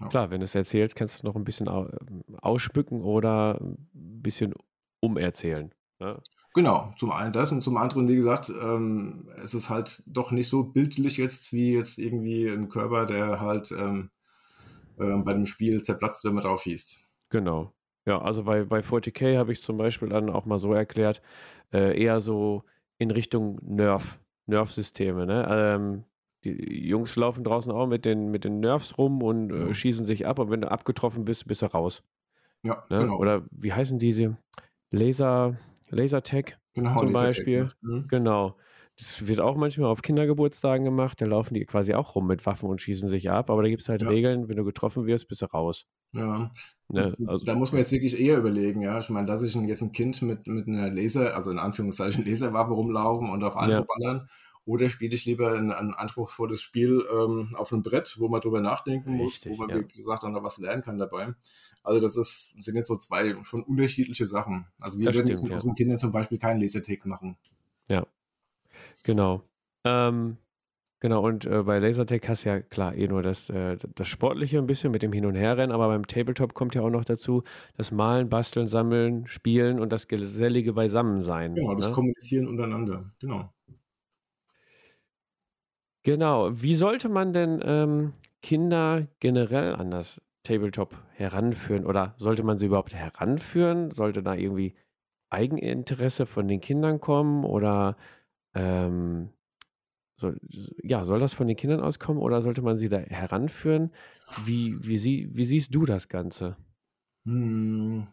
ja. Klar, wenn du es erzählst, kannst du noch ein bisschen ausschmücken oder ein bisschen umerzählen. Ja. Genau, zum einen das und zum anderen, wie gesagt, ähm, es ist halt doch nicht so bildlich jetzt wie jetzt irgendwie ein Körper, der halt ähm, äh, bei dem Spiel zerplatzt, wenn man drauf schießt. Genau. Ja, also bei, bei 40k habe ich zum Beispiel dann auch mal so erklärt, äh, eher so in Richtung Nerf, Nerf-Systeme. Ne? Ähm, die Jungs laufen draußen auch mit den, mit den Nerfs rum und äh, schießen sich ab und wenn du abgetroffen bist, bist du raus. Ja, ne? genau. Oder wie heißen diese Laser, Lasertag genau, zum Lasertag, Beispiel. Mhm. Genau. Das wird auch manchmal auf Kindergeburtstagen gemacht. Da laufen die quasi auch rum mit Waffen und schießen sich ab. Aber da gibt es halt ja. Regeln, wenn du getroffen wirst, bist du raus. Ja. Ne? Also, da muss man jetzt wirklich eher überlegen, ja. Ich meine, lasse ich jetzt ein Kind mit, mit einer Laser, also in Anführungszeichen Laserwaffe rumlaufen und auf andere ja. ballern. Oder spiele ich lieber ein, ein anspruchsvolles Spiel ähm, auf einem Brett, wo man drüber nachdenken muss, Richtig, wo man, ja. wie gesagt, dann noch was lernen kann dabei. Also das ist, sind jetzt so zwei schon unterschiedliche Sachen. Also wir das würden stimmt, jetzt mit unseren Kindern zum Beispiel keinen Lasertag machen. Ja, genau. Ähm, genau, und äh, bei Lasertag hast du ja klar eh nur das, äh, das Sportliche ein bisschen mit dem Hin- und Herrennen, aber beim Tabletop kommt ja auch noch dazu das Malen, Basteln, Sammeln, Spielen und das gesellige Beisammensein. Genau, das ne? Kommunizieren untereinander, genau. Genau. Wie sollte man denn ähm, Kinder generell an das Tabletop heranführen? Oder sollte man sie überhaupt heranführen? Sollte da irgendwie Eigeninteresse von den Kindern kommen? Oder ähm, soll, ja, soll das von den Kindern auskommen oder sollte man sie da heranführen? Wie, wie, sie, wie siehst du das Ganze? Hm,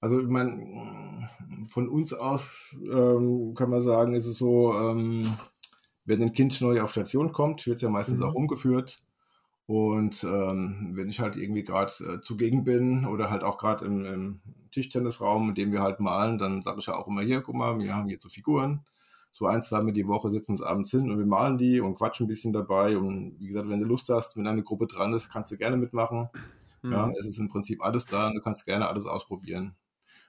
also, ich meine, von uns aus ähm, kann man sagen, ist es so, ähm, wenn ein Kind neu auf Station kommt, wird es ja meistens mhm. auch umgeführt. Und ähm, wenn ich halt irgendwie gerade äh, zugegen bin oder halt auch gerade im, im, Tischtennisraum, in dem wir halt malen, dann sage ich ja auch immer hier, guck mal, wir haben hier so Figuren. So ein, zwei Mal die Woche setzen wir uns abends hin und wir malen die und quatschen ein bisschen dabei. Und wie gesagt, wenn du Lust hast, wenn eine Gruppe dran ist, kannst du gerne mitmachen. Mhm. Ja, es ist im Prinzip alles da und du kannst gerne alles ausprobieren.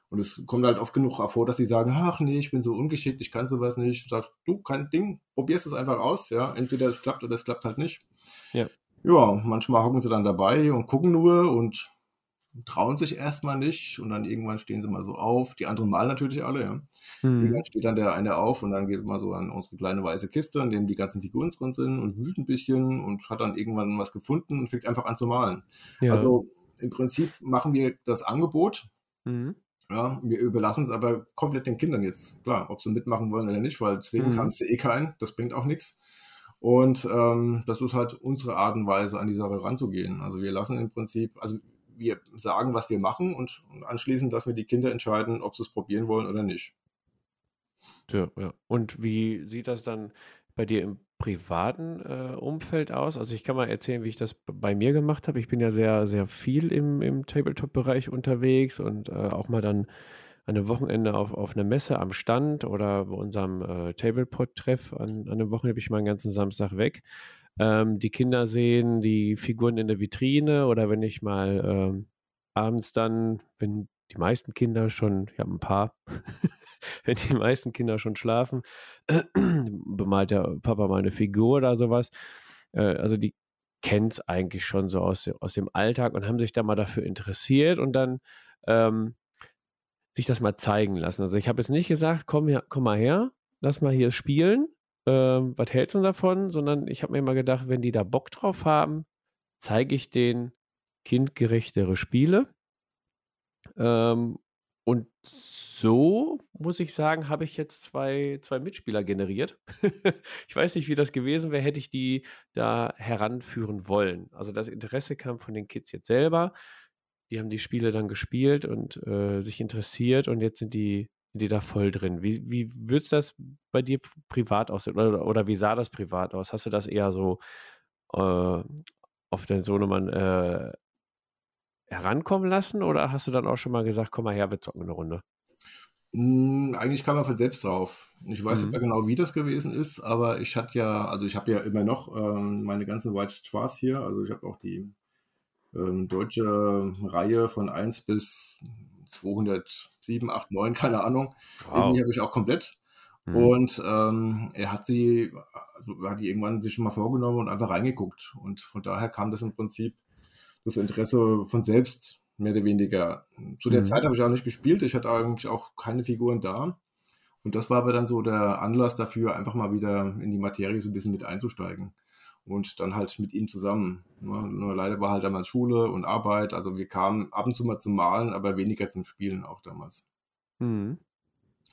Und es kommt halt oft genug vor, dass die sagen, ach nee, ich bin so ungeschickt, ich kann sowas nicht. Sag, du, kein Ding, probierst es einfach aus, ja. Entweder es klappt oder es klappt halt nicht. Ja. Ja, manchmal hocken sie dann dabei und gucken nur und trauen sich erstmal nicht und dann irgendwann stehen sie mal so auf. Die anderen malen natürlich alle, ja. Mhm. Irgendwann steht dann der eine auf und dann geht mal so an unsere kleine weiße Kiste, in dem die ganzen Figuren drin sind und wühlt ein bisschen und hat dann irgendwann was gefunden und fängt einfach an zu malen. Ja. Also im Prinzip machen wir das Angebot. Mhm. Ja, wir überlassen es aber komplett den Kindern jetzt. Klar, ob sie mitmachen wollen oder nicht, weil zwingen mhm. kannst du eh keinen, das bringt auch nichts. Und ähm, das ist halt unsere Art und Weise, an die Sache ranzugehen. Also wir lassen im Prinzip, also wir sagen, was wir machen und anschließend lassen wir die Kinder entscheiden, ob sie es probieren wollen oder nicht. Ja, ja. Und wie sieht das dann bei dir im privaten äh, Umfeld aus? Also ich kann mal erzählen, wie ich das bei mir gemacht habe. Ich bin ja sehr, sehr viel im, im Tabletop-Bereich unterwegs und äh, auch mal dann an einem Wochenende auf, auf einer Messe am Stand oder bei unserem äh, Tablepod-Treff an, an einem Wochenende bin ich mal einen ganzen Samstag weg. Ähm, die Kinder sehen die Figuren in der Vitrine oder wenn ich mal ähm, abends dann, wenn die meisten Kinder schon, ich habe ein paar, wenn die meisten Kinder schon schlafen, bemalt der Papa mal eine Figur oder sowas. Äh, also die kennt es eigentlich schon so aus, aus dem Alltag und haben sich da mal dafür interessiert und dann ähm, sich das mal zeigen lassen. Also ich habe jetzt nicht gesagt, komm, her, komm mal her, lass mal hier spielen, ähm, was hältst du davon? Sondern ich habe mir immer gedacht, wenn die da Bock drauf haben, zeige ich denen kindgerechtere Spiele. Ähm, und so, muss ich sagen, habe ich jetzt zwei, zwei Mitspieler generiert. ich weiß nicht, wie das gewesen wäre, hätte ich die da heranführen wollen. Also das Interesse kam von den Kids jetzt selber. Die haben die Spiele dann gespielt und äh, sich interessiert und jetzt sind die, die da voll drin. Wie, wie würdest das bei dir privat aussehen? Oder, oder wie sah das privat aus? Hast du das eher so äh, auf den Sohnemann äh, herankommen lassen oder hast du dann auch schon mal gesagt, komm mal her, wir zocken eine Runde? Hm, eigentlich kam er von selbst drauf. Ich weiß nicht mehr genau, wie das gewesen ist, aber ich hatte ja, also ich habe ja immer noch ähm, meine ganzen White Schwarz hier. Also ich habe auch die ähm, deutsche Reihe von 1 bis 207, 8, 9, keine Ahnung. Wow. Die habe ich auch komplett. Mhm. Und ähm, er hat sie, also hat die irgendwann sich schon mal vorgenommen und einfach reingeguckt. Und von daher kam das im Prinzip das Interesse von selbst mehr oder weniger. Zu der Mhm. Zeit habe ich auch nicht gespielt. Ich hatte eigentlich auch keine Figuren da. Und das war aber dann so der Anlass dafür, einfach mal wieder in die Materie so ein bisschen mit einzusteigen. Und dann halt mit ihm zusammen. Ne? Nur leider war halt damals Schule und Arbeit. Also wir kamen ab und zu mal zum Malen, aber weniger zum Spielen auch damals. Mhm.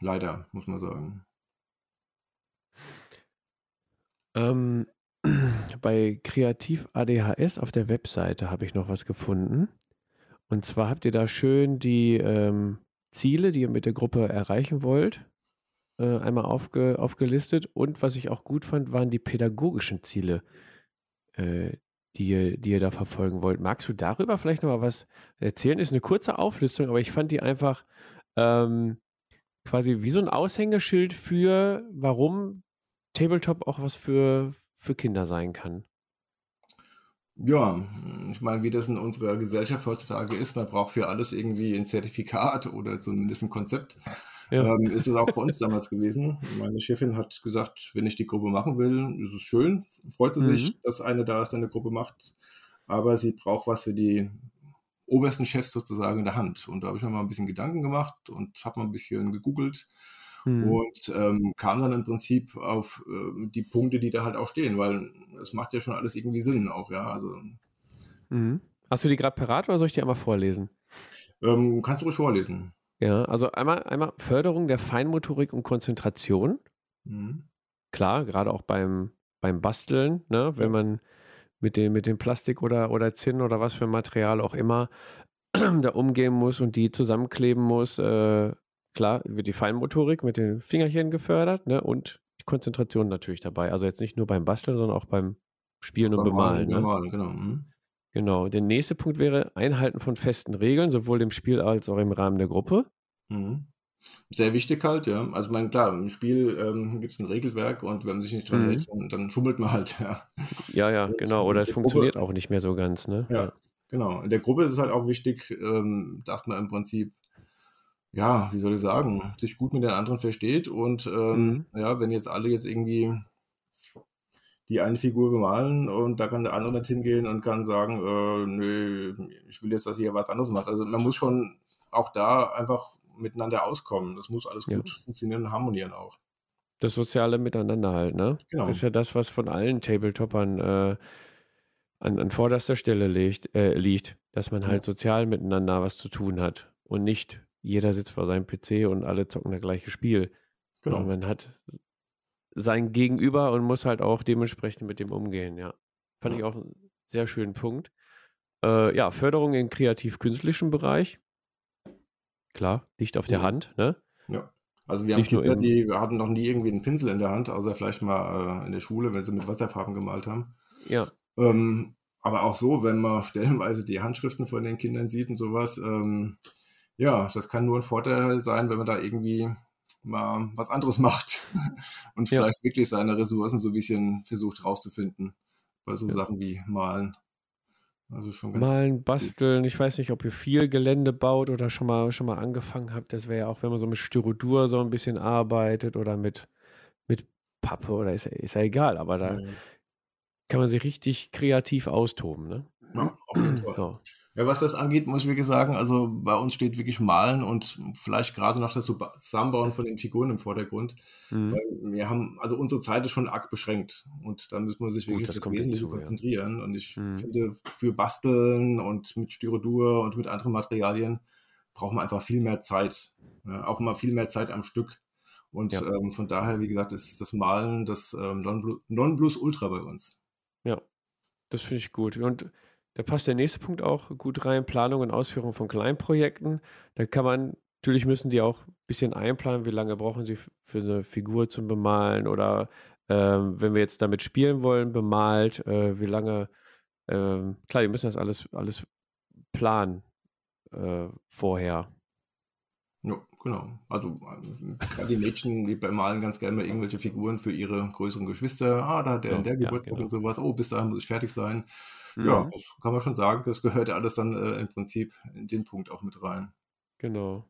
Leider, muss man sagen. Ähm, bei Kreativ ADHS auf der Webseite habe ich noch was gefunden. Und zwar habt ihr da schön die ähm, Ziele, die ihr mit der Gruppe erreichen wollt, äh, einmal aufge, aufgelistet. Und was ich auch gut fand, waren die pädagogischen Ziele, äh, die, ihr, die ihr da verfolgen wollt. Magst du darüber vielleicht noch mal was erzählen? Ist eine kurze Auflistung, aber ich fand die einfach ähm, quasi wie so ein Aushängeschild für, warum Tabletop auch was für, für Kinder sein kann. Ja, ich meine, wie das in unserer Gesellschaft heutzutage ist, man braucht für alles irgendwie ein Zertifikat oder zumindest ein Konzept. Ja. Ähm, ist es auch bei uns damals gewesen. Meine Chefin hat gesagt, wenn ich die Gruppe machen will, ist es schön, freut sie sich, Mhm. dass eine da ist, eine Gruppe macht. Aber sie braucht was für die obersten Chefs sozusagen in der Hand. Und da habe ich mir mal ein bisschen Gedanken gemacht und habe mal ein bisschen gegoogelt Mhm. und ähm, kam dann im Prinzip auf ähm, die Punkte, die da halt auch stehen, weil es macht ja schon alles irgendwie Sinn auch, ja. Also Mhm. Hast du die gerade parat oder soll ich die einmal vorlesen? ähm, kannst du ruhig vorlesen. Ja, also einmal, einmal Förderung der Feinmotorik und Konzentration. Mhm. Klar, gerade auch beim, beim Basteln, ne? wenn man mit dem, mit dem Plastik oder, oder Zinn oder was für Material auch immer da umgehen muss und die zusammenkleben muss. Äh, klar, wird die Feinmotorik mit den Fingerchen gefördert ne? und die Konzentration natürlich dabei. Also jetzt nicht nur beim Basteln, sondern auch beim Spielen und Beim Bemalen. Ne? beim Malen, genau. Mhm. Genau. Der nächste Punkt wäre Einhalten von festen Regeln, sowohl im Spiel als auch im Rahmen der Gruppe. Mhm. Sehr wichtig halt, ja. Also, mein, klar, im Spiel ähm, gibt es ein Regelwerk und wenn man sich nicht dran Mhm. hält, dann, dann schummelt man halt, ja. Ja, ja, genau. Oder es funktioniert Gruppe, auch nicht mehr so ganz, ne? ja, genau. In der Gruppe ist es halt auch wichtig, ähm, dass man im Prinzip, ja, wie soll ich sagen, sich gut mit den anderen versteht und ähm, Mhm. ja, wenn jetzt alle jetzt irgendwie die eine Figur bemalen und da kann der andere nicht hingehen und kann sagen, äh, nö, ich will jetzt, dass ihr was anderes macht. Also man muss schon auch da einfach miteinander auskommen. Das muss alles Ja. gut funktionieren und harmonieren auch. Das soziale Miteinander halt, ne? Genau. Das ist ja das, was von allen Tabletoppern äh, an, an vorderster Stelle liegt, äh, liegt, dass man Ja. halt sozial miteinander was zu tun hat und nicht jeder sitzt vor seinem PC und alle zocken das gleiche Spiel. Genau. Und man hat sein Gegenüber und muss halt auch dementsprechend mit dem umgehen, ja. Fand Ja. ich auch einen sehr schönen Punkt. Äh, ja, Förderung im kreativ-künstlichen Bereich. Klar, liegt auf der Mhm. Hand, ne? Ja. Also wir haben Kinder, die hatten noch nie irgendwie einen Pinsel in der Hand, außer vielleicht mal äh, in der Schule, wenn sie mit Wasserfarben gemalt haben. ja, Ähm, aber auch so, wenn man stellenweise die Handschriften von den Kindern sieht und sowas, ähm, ja, das kann nur ein Vorteil sein, wenn man da irgendwie mal was anderes macht und ja, vielleicht wirklich seine Ressourcen so ein bisschen versucht rauszufinden bei so ja. Sachen wie Malen. Also schon ganz Malen, basteln. Ich weiß nicht, ob ihr viel Gelände baut oder schon mal, schon mal angefangen habt. Das wäre ja auch, wenn man so mit Styrodur so ein bisschen arbeitet oder mit, mit Pappe oder ist, ja- ist ja egal, aber da Ja, kann man sich richtig kreativ austoben, ne? ja, auf jeden Fall. So. Ja, was das angeht, muss ich wirklich sagen, also bei uns steht wirklich Malen und vielleicht gerade noch das Zusammenbauen von den Figuren im Vordergrund. Mhm. Wir haben, also unsere Zeit ist schon arg beschränkt und da muss man sich Gut, wirklich auf das das Wesentliche ja. konzentrieren. Und ich Mhm. finde, für Basteln und mit Styrodur und mit anderen Materialien braucht man einfach viel mehr Zeit. Ja, auch mal viel mehr Zeit am Stück. Und Ja, ähm, von daher, wie gesagt, ist das Malen das ähm, Nonplu- Nonplusultra bei uns. ja, das finde ich gut. Und da passt der nächste Punkt auch gut rein, Planung und Ausführung von Kleinprojekten. Da kann man, natürlich müssen die auch ein bisschen einplanen, wie lange brauchen sie für eine Figur zum Bemalen oder ähm, wenn wir jetzt damit spielen wollen, bemalt, äh, wie lange, ähm, klar, die müssen das alles, alles planen. äh, vorher. Ja, genau. Also äh, gerade die Mädchen, die malen ganz gerne mal irgendwelche Figuren für ihre größeren Geschwister. Ah, da hat der Ja, und der ja, Geburtstag genau. und sowas. Oh, bis dahin muss ich fertig sein. Ja, Mhm. das kann man schon sagen. Das gehört ja alles dann äh, im Prinzip in den Punkt auch mit rein. Genau.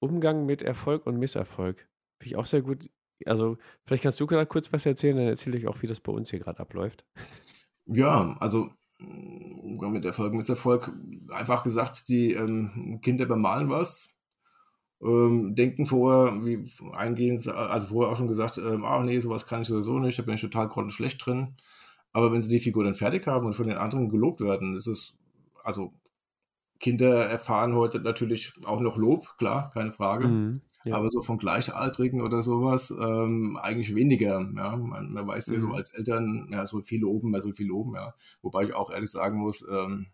Umgang mit Erfolg und Misserfolg. Finde ich auch sehr gut. Also, vielleicht kannst du gerade kurz was erzählen, dann erzähle ich auch, wie das bei uns hier gerade abläuft. Ja, also mh, Umgang mit Erfolg, Misserfolg. Einfach gesagt, die ähm, Kinder bemalen was, ähm, denken vorher, wie eingehend, also vorher auch schon gesagt, ähm, ach nee, sowas kann ich sowieso nicht, da bin ich total grottenschlecht drin. Aber wenn sie die Figur dann fertig haben und von den anderen gelobt werden, ist es, also Kinder erfahren heute natürlich auch noch Lob, klar, keine Frage. Mhm. Ja. Aber so von Gleichaltrigen oder sowas ähm, eigentlich weniger. Ja? Man, man weiß ja so Mhm. als Eltern, ja, so viel loben, man soll viel loben, ja. Wobei ich auch ehrlich sagen muss, ähm,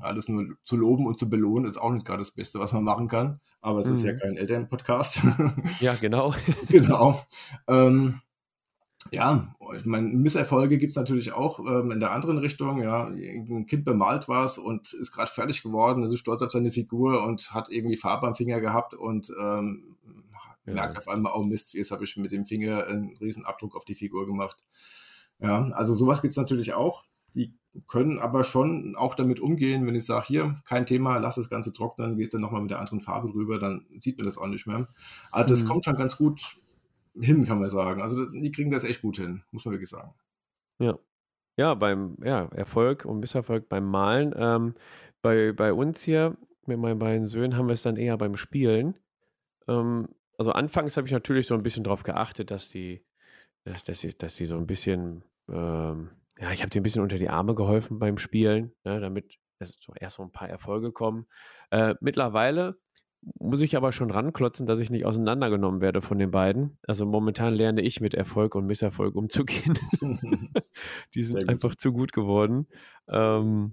alles nur zu loben und zu belohnen ist auch nicht gerade das Beste, was man machen kann. Aber es ist ja Mhm. kein Elternpodcast. Ja, genau. genau. Ähm, ja, ich meine, Misserfolge gibt es natürlich auch ähm, in der anderen Richtung. Ja, ein Kind bemalt was und ist gerade fertig geworden, ist stolz auf seine Figur und hat irgendwie Farbe am Finger gehabt und ähm, Ja. merkt auf einmal, oh Mist, jetzt habe ich mit dem Finger einen riesen Abdruck auf die Figur gemacht. Ja, also sowas gibt es natürlich auch. Die können aber schon auch damit umgehen, wenn ich sage, hier, kein Thema, lass das Ganze trocknen, gehst dann nochmal mit der anderen Farbe drüber, dann sieht man das auch nicht mehr. Also das Mhm. kommt schon ganz gut hin, kann man sagen. Also die kriegen das echt gut hin, muss man wirklich sagen. Ja. Ja, beim ja, Erfolg und Misserfolg beim Malen. Ähm, bei, bei uns hier mit meinen beiden Söhnen haben wir es dann eher beim Spielen. Ähm, also anfangs habe ich natürlich so ein bisschen darauf geachtet, dass die, dass, dass, sie, dass die so ein bisschen, ähm, ja, ich habe denen ein bisschen unter die Arme geholfen beim Spielen, ne, damit es so erst so ein paar Erfolge kommen. Äh, mittlerweile muss ich aber schon ranklotzen, dass ich nicht auseinandergenommen werde von den beiden. Also momentan lerne ich mit Erfolg und Misserfolg umzugehen. Die sind einfach zu gut geworden. Ähm,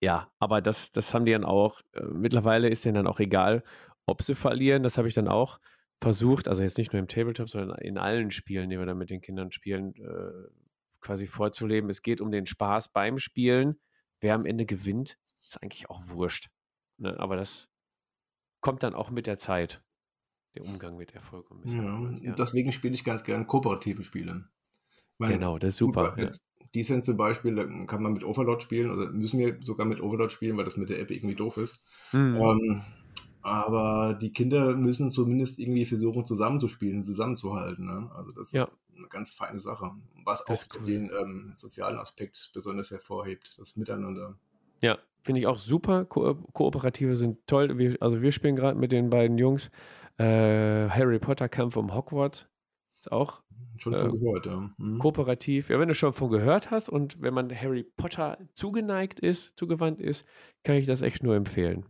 ja, aber das, das haben die dann auch. Äh, mittlerweile ist denen dann auch egal, ob sie verlieren. Das habe ich dann auch versucht, also jetzt nicht nur im Tabletop, sondern in allen Spielen, die wir dann mit den Kindern spielen, äh, quasi vorzuleben. Es geht um den Spaß beim Spielen. Wer am Ende gewinnt, ist eigentlich auch wurscht. Ne? Aber das kommt dann auch mit der Zeit. Der Umgang mit Erfolg und ja, Misserfolg. Ja. deswegen spiele ich ganz gern kooperative Spiele. Meine, Genau, das ist gut, super. bei Ja. Descent zum Beispiel, da kann man mit Overlord spielen oder müssen wir sogar mit Overlord spielen, weil das mit der App irgendwie doof ist. Mhm. Ähm, aber die Kinder müssen zumindest irgendwie versuchen, zusammenzuspielen, zusammenzuhalten. Ne? Also das Ja. ist eine ganz feine Sache. Was Das auch cool. den ähm, sozialen Aspekt besonders hervorhebt, das Miteinander. Ja, finde ich auch super. Ko Kooperative sind toll. Wir, also wir spielen gerade mit den beiden Jungs äh, Harry Potter Kampf um Hogwarts. Ist auch Schon äh, von gehört, ja. Mhm. kooperativ. Ja, wenn du schon von gehört hast und wenn man Harry Potter zugeneigt ist, zugewandt ist, kann ich das echt nur empfehlen.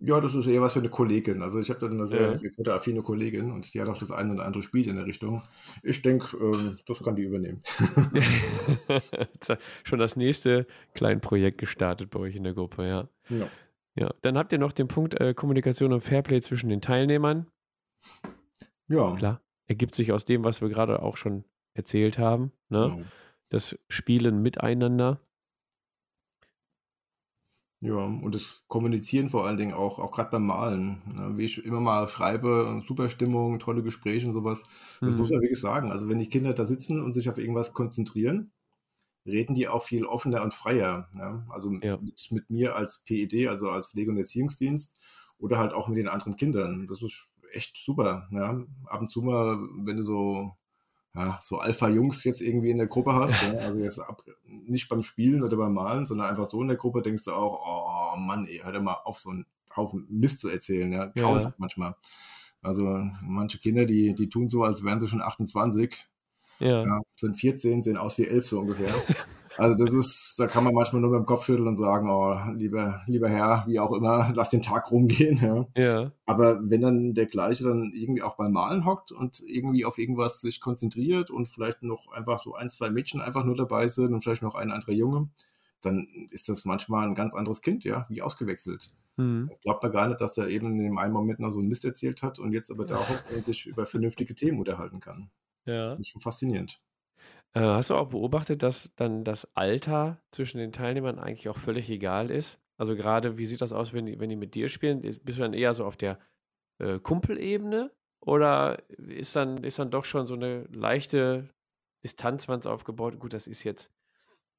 Ja, das ist eher was für eine Kollegin. Also ich habe da eine sehr Ja. Harry Potter-affine Kollegin und die hat auch das eine oder andere Spiel in der Richtung. Ich denke, ähm, das kann die übernehmen. schon das nächste Kleinprojekt gestartet bei euch in der Gruppe, ja. Ja. Ja, dann habt ihr noch den Punkt äh, Kommunikation und Fairplay zwischen den Teilnehmern. Ja, Klar, ergibt sich aus dem, was wir gerade auch schon erzählt haben. Ne? genau. Das Spielen miteinander. Ja, und das Kommunizieren vor allen Dingen auch, auch gerade beim Malen. Ne? Wie ich immer mal schreibe, super Stimmung, tolle Gespräche und sowas. Das muss Mhm. man wirklich sagen. Also wenn die Kinder da sitzen und sich auf irgendwas konzentrieren, reden die auch viel offener und freier. Ne? Also Ja. mit, mit mir als PED, also als Pflege- und Erziehungsdienst oder halt auch mit den anderen Kindern. Das ist echt super. Ja? Ab und zu mal, wenn du so, ja, so Alpha-Jungs jetzt irgendwie in der Gruppe hast, ja? also jetzt ab, nicht beim Spielen oder beim Malen, sondern einfach so in der Gruppe, denkst du auch, oh Mann, ey, hör doch mal auf, so einen Haufen Mist zu erzählen. Ja? Ja. Manchmal. Also manche Kinder, die, die tun so, als wären sie schon 28 Ja. ja, sind 14, sehen aus wie 11 so ungefähr. Also das ist, da kann man manchmal nur mit dem Kopf schütteln und sagen, oh, lieber, lieber Herr, wie auch immer, lass den Tag rumgehen. Ja. Ja. Aber wenn dann der Gleiche dann irgendwie auch beim Malen hockt und irgendwie auf irgendwas sich konzentriert und vielleicht noch einfach so ein, zwei Mädchen einfach nur dabei sind und vielleicht noch ein anderer Junge, dann ist das manchmal ein ganz anderes Kind, ja, wie ausgewechselt. Mhm. Glaubt man gar nicht, dass der eben in dem einen Moment noch so einen Mist erzählt hat und jetzt aber da und sich über vernünftige Themen unterhalten kann. ja. Das ist schon faszinierend. Äh, hast du auch beobachtet, dass dann das Alter zwischen den Teilnehmern eigentlich auch völlig egal ist? Also gerade, wie sieht das aus, wenn die, wenn die mit dir spielen? Bist du dann eher so auf der äh, Kumpelebene oder ist dann, ist dann doch schon so eine leichte Distanzwand aufgebaut? Gut, das ist jetzt,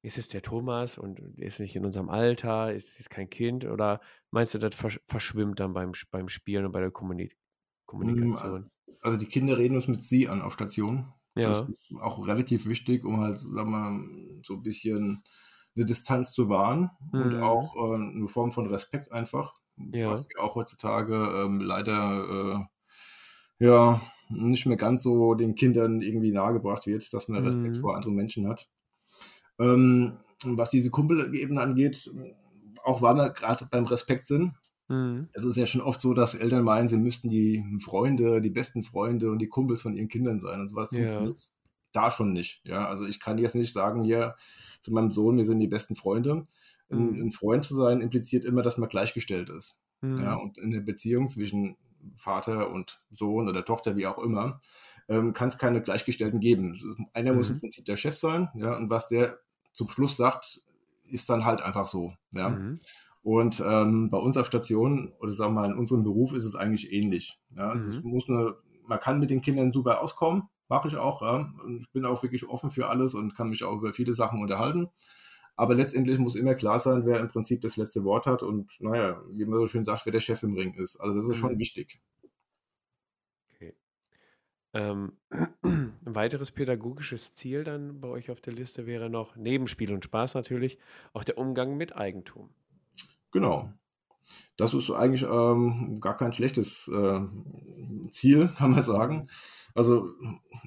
ist es der Thomas und ist nicht in unserem Alter, ist, ist kein Kind oder meinst du, das verschwimmt dann beim, beim Spielen und bei der Kommunik hm, Kommunikation? Also die Kinder reden uns mit sie an auf Station. Ja. Das ist auch relativ wichtig, um halt, sagen wir mal, so ein bisschen eine Distanz zu wahren mhm. und auch äh, eine Form von Respekt einfach, ja. was auch heutzutage ähm, leider äh, ja nicht mehr ganz so den Kindern irgendwie nahegebracht wird, dass man Respekt mhm. vor anderen Menschen hat. Ähm, was diese Kumpelebene angeht, auch weil wir gerade beim Respekt sind, mhm. es ist ja schon oft so, dass Eltern meinen, sie müssten die Freunde, die besten Freunde und die Kumpels von ihren Kindern sein und sowas ja. funktioniert da schon nicht. Ja, also ich kann jetzt nicht sagen, hier zu meinem Sohn, wir sind die besten Freunde. Ein, mhm. ein Freund zu sein impliziert immer, dass man gleichgestellt ist. Mhm. Ja, und in der Beziehung zwischen Vater und Sohn oder Tochter, wie auch immer, ähm, kann es keine Gleichgestellten geben. Einer mhm. muss im mhm. Prinzip der Chef sein, ja, und was der zum Schluss sagt, ist dann halt einfach so. Ja. Und ähm, bei uns auf Station oder sagen wir mal in unserem Beruf ist es eigentlich ähnlich. Ja. Also mhm. eine, man kann mit den Kindern super auskommen, Mache ich auch, ja. Ich bin auch wirklich offen für alles und kann mich auch über viele Sachen unterhalten. Aber letztendlich muss immer klar sein, wer im Prinzip das letzte Wort hat und, naja, wie man so schön sagt, wer der Chef im Ring ist. Also das ist schon mhm. wichtig. Okay. Ähm, ein weiteres pädagogisches Ziel dann bei euch auf der Liste wäre noch, neben Spiel und Spaß natürlich, auch der Umgang mit Eigentum. Genau. Das ist eigentlich ähm, gar kein schlechtes äh, Ziel, kann man sagen. Also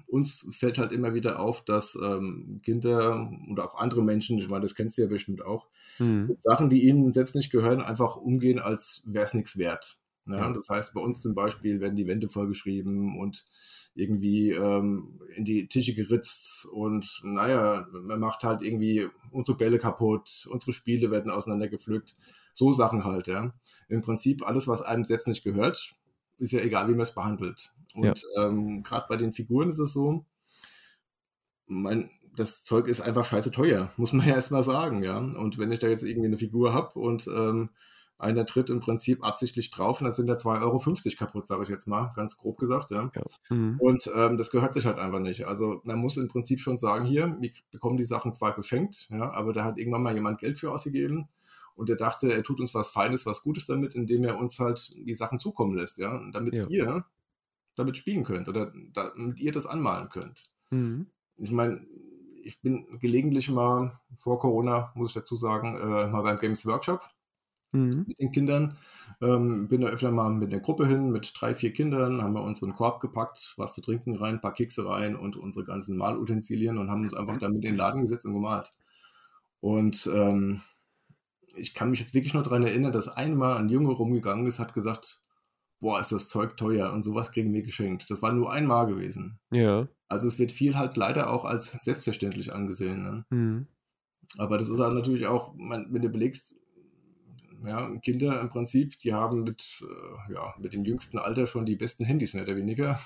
uns fällt halt immer wieder auf, dass ähm, Kinder oder auch andere Menschen, ich meine, das kennst du ja bestimmt auch, mhm. mit Sachen, die ihnen selbst nicht gehören, einfach umgehen, als wäre es nichts wert. Ja? ja? Das heißt, bei uns zum Beispiel werden die Wände vollgeschrieben und irgendwie ähm, in die Tische geritzt und naja, man macht halt irgendwie unsere Bälle kaputt, unsere Spiele werden auseinandergepflückt. So Sachen halt, ja. Im Prinzip alles, was einem selbst nicht gehört, ist ja egal, wie man es behandelt. Und ja. ähm, gerade bei den Figuren ist es so, mein, das Zeug ist einfach scheiße teuer, muss man ja erstmal sagen, ja. Und wenn ich da jetzt irgendwie eine Figur habe und ähm, einer tritt im Prinzip absichtlich drauf und dann sind da 2,50 Euro kaputt, sage ich jetzt mal, ganz grob gesagt, ja. ja. Mhm. Und ähm, das gehört sich halt einfach nicht. Also man muss im Prinzip schon sagen, hier, wir bekommen die Sachen zwar geschenkt, ja, aber da hat irgendwann mal jemand Geld für ausgegeben und er dachte, er tut uns was Feines, was Gutes damit, indem er uns halt die Sachen zukommen lässt, ja, und damit ja. ihr damit spielen könnt oder damit ihr das anmalen könnt. Mhm. Ich meine, ich bin gelegentlich mal vor Corona, muss ich dazu sagen, äh, mal beim Games Workshop mhm. mit den Kindern. Ähm, bin da öfter mal mit einer Gruppe hin, mit drei, vier Kindern, haben wir unseren Korb gepackt, was zu trinken rein, ein paar Kekse rein und unsere ganzen Malutensilien und haben uns einfach damit in den Laden gesetzt und gemalt. Und ähm, ich kann mich jetzt wirklich nur daran erinnern, dass einmal ein Junge rumgegangen ist, hat gesagt, boah, ist das Zeug teuer und sowas kriegen wir geschenkt. Das war nur einmal gewesen. Ja. Also es wird viel halt leider auch als selbstverständlich angesehen. Ne? Mhm. Aber das ist halt natürlich auch, wenn du belegst, ja, Kinder im Prinzip, die haben mit, äh, ja, mit dem jüngsten Alter schon die besten Handys mehr oder weniger.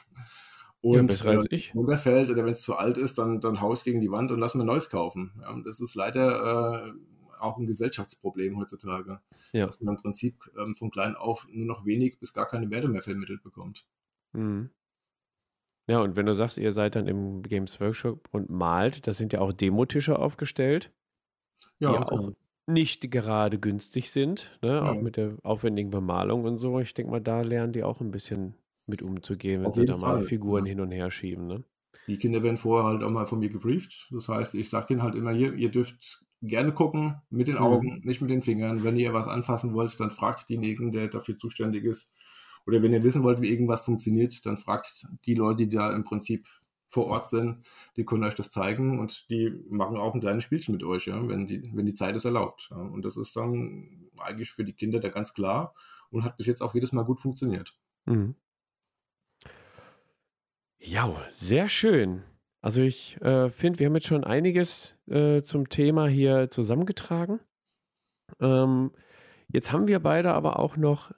Und ja. Wenn runterfällt oder wenn es zu alt ist, dann, dann Haus gegen die Wand und lass mir Neues kaufen. Ja, das ist leider äh, auch ein Gesellschaftsproblem heutzutage, ja. dass man im Prinzip ähm, von klein auf nur noch wenig bis gar keine Werte mehr vermittelt bekommt. Mhm. Ja, und wenn du sagst, ihr seid dann im Games Workshop und malt, das sind ja auch Demotische aufgestellt, ja, die auch. Nicht gerade günstig sind, ne? Auch mit der aufwendigen Bemalung und so. Ich denke mal, da lernen die auch ein bisschen mit umzugehen, wenn Auf sie da Fall. mal Figuren ja. hin und her schieben. Ne? Die Kinder werden vorher halt auch mal von mir gebrieft. Das heißt, ich sage denen halt immer hier, ihr dürft gerne gucken mit den mhm. Augen, mhm. nicht mit den Fingern. Wenn ihr was anfassen wollt, dann fragt denjenigen, der dafür zuständig ist. Oder wenn ihr wissen wollt, wie irgendwas funktioniert, dann fragt die Leute, die da im Prinzip vor Ort sind, die können euch das zeigen und die machen auch ein kleines Spielchen mit euch, ja, wenn, die, wenn die Zeit es erlaubt. Ja. Und das ist dann eigentlich für die Kinder da ganz klar und hat bis jetzt auch jedes Mal gut funktioniert. Mhm. Ja, sehr schön. Also ich äh, finde, wir haben jetzt schon einiges äh, zum Thema hier zusammengetragen. Ähm, jetzt haben wir beide aber auch noch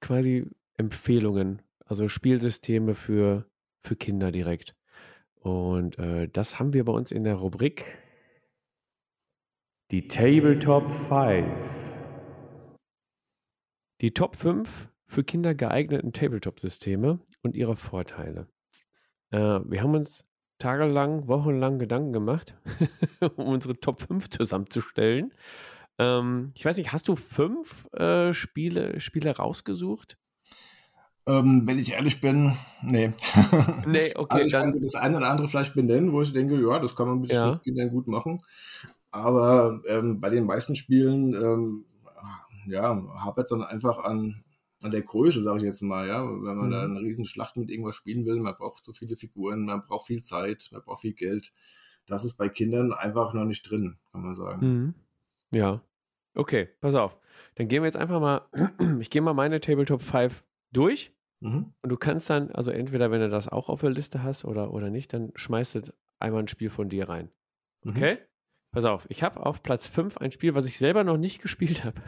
quasi Empfehlungen, also Spielsysteme für, für Kinder direkt. Und äh, das haben wir bei uns in der Rubrik die Tabletop 5. Die Top 5 für Kinder geeigneten Tabletop-Systeme und ihre Vorteile. Äh, wir haben uns tagelang, wochenlang Gedanken gemacht, um unsere Top 5 zusammenzustellen. Ähm, ich weiß nicht, hast du fünf äh, Spiele, Spiele rausgesucht? Ähm, wenn ich ehrlich bin, nee. Nee, okay. Also ich kann das eine oder andere vielleicht benennen, wo ich denke, ja, das kann man mit, ja. mit Kindern gut machen. Aber ähm, bei den meisten Spielen, ähm, ja, hapert es dann einfach an, an der Größe, sage ich jetzt mal, ja. Wenn man mhm. da eine riesen Schlacht mit irgendwas spielen will, man braucht so viele Figuren, man braucht viel Zeit, man braucht viel Geld. Das ist bei Kindern einfach noch nicht drin, kann man sagen. Mhm. Ja. Okay, pass auf. Dann gehen wir jetzt einfach mal, ich gehe mal meine Tabletop 5 durch. Mhm. Und du kannst dann, also entweder wenn du das auch auf der Liste hast oder, oder nicht, dann schmeißt du einmal ein Spiel von dir rein. Mhm. Okay? Mhm. Pass auf, ich habe auf Platz 5 ein Spiel, was ich selber noch nicht gespielt habe.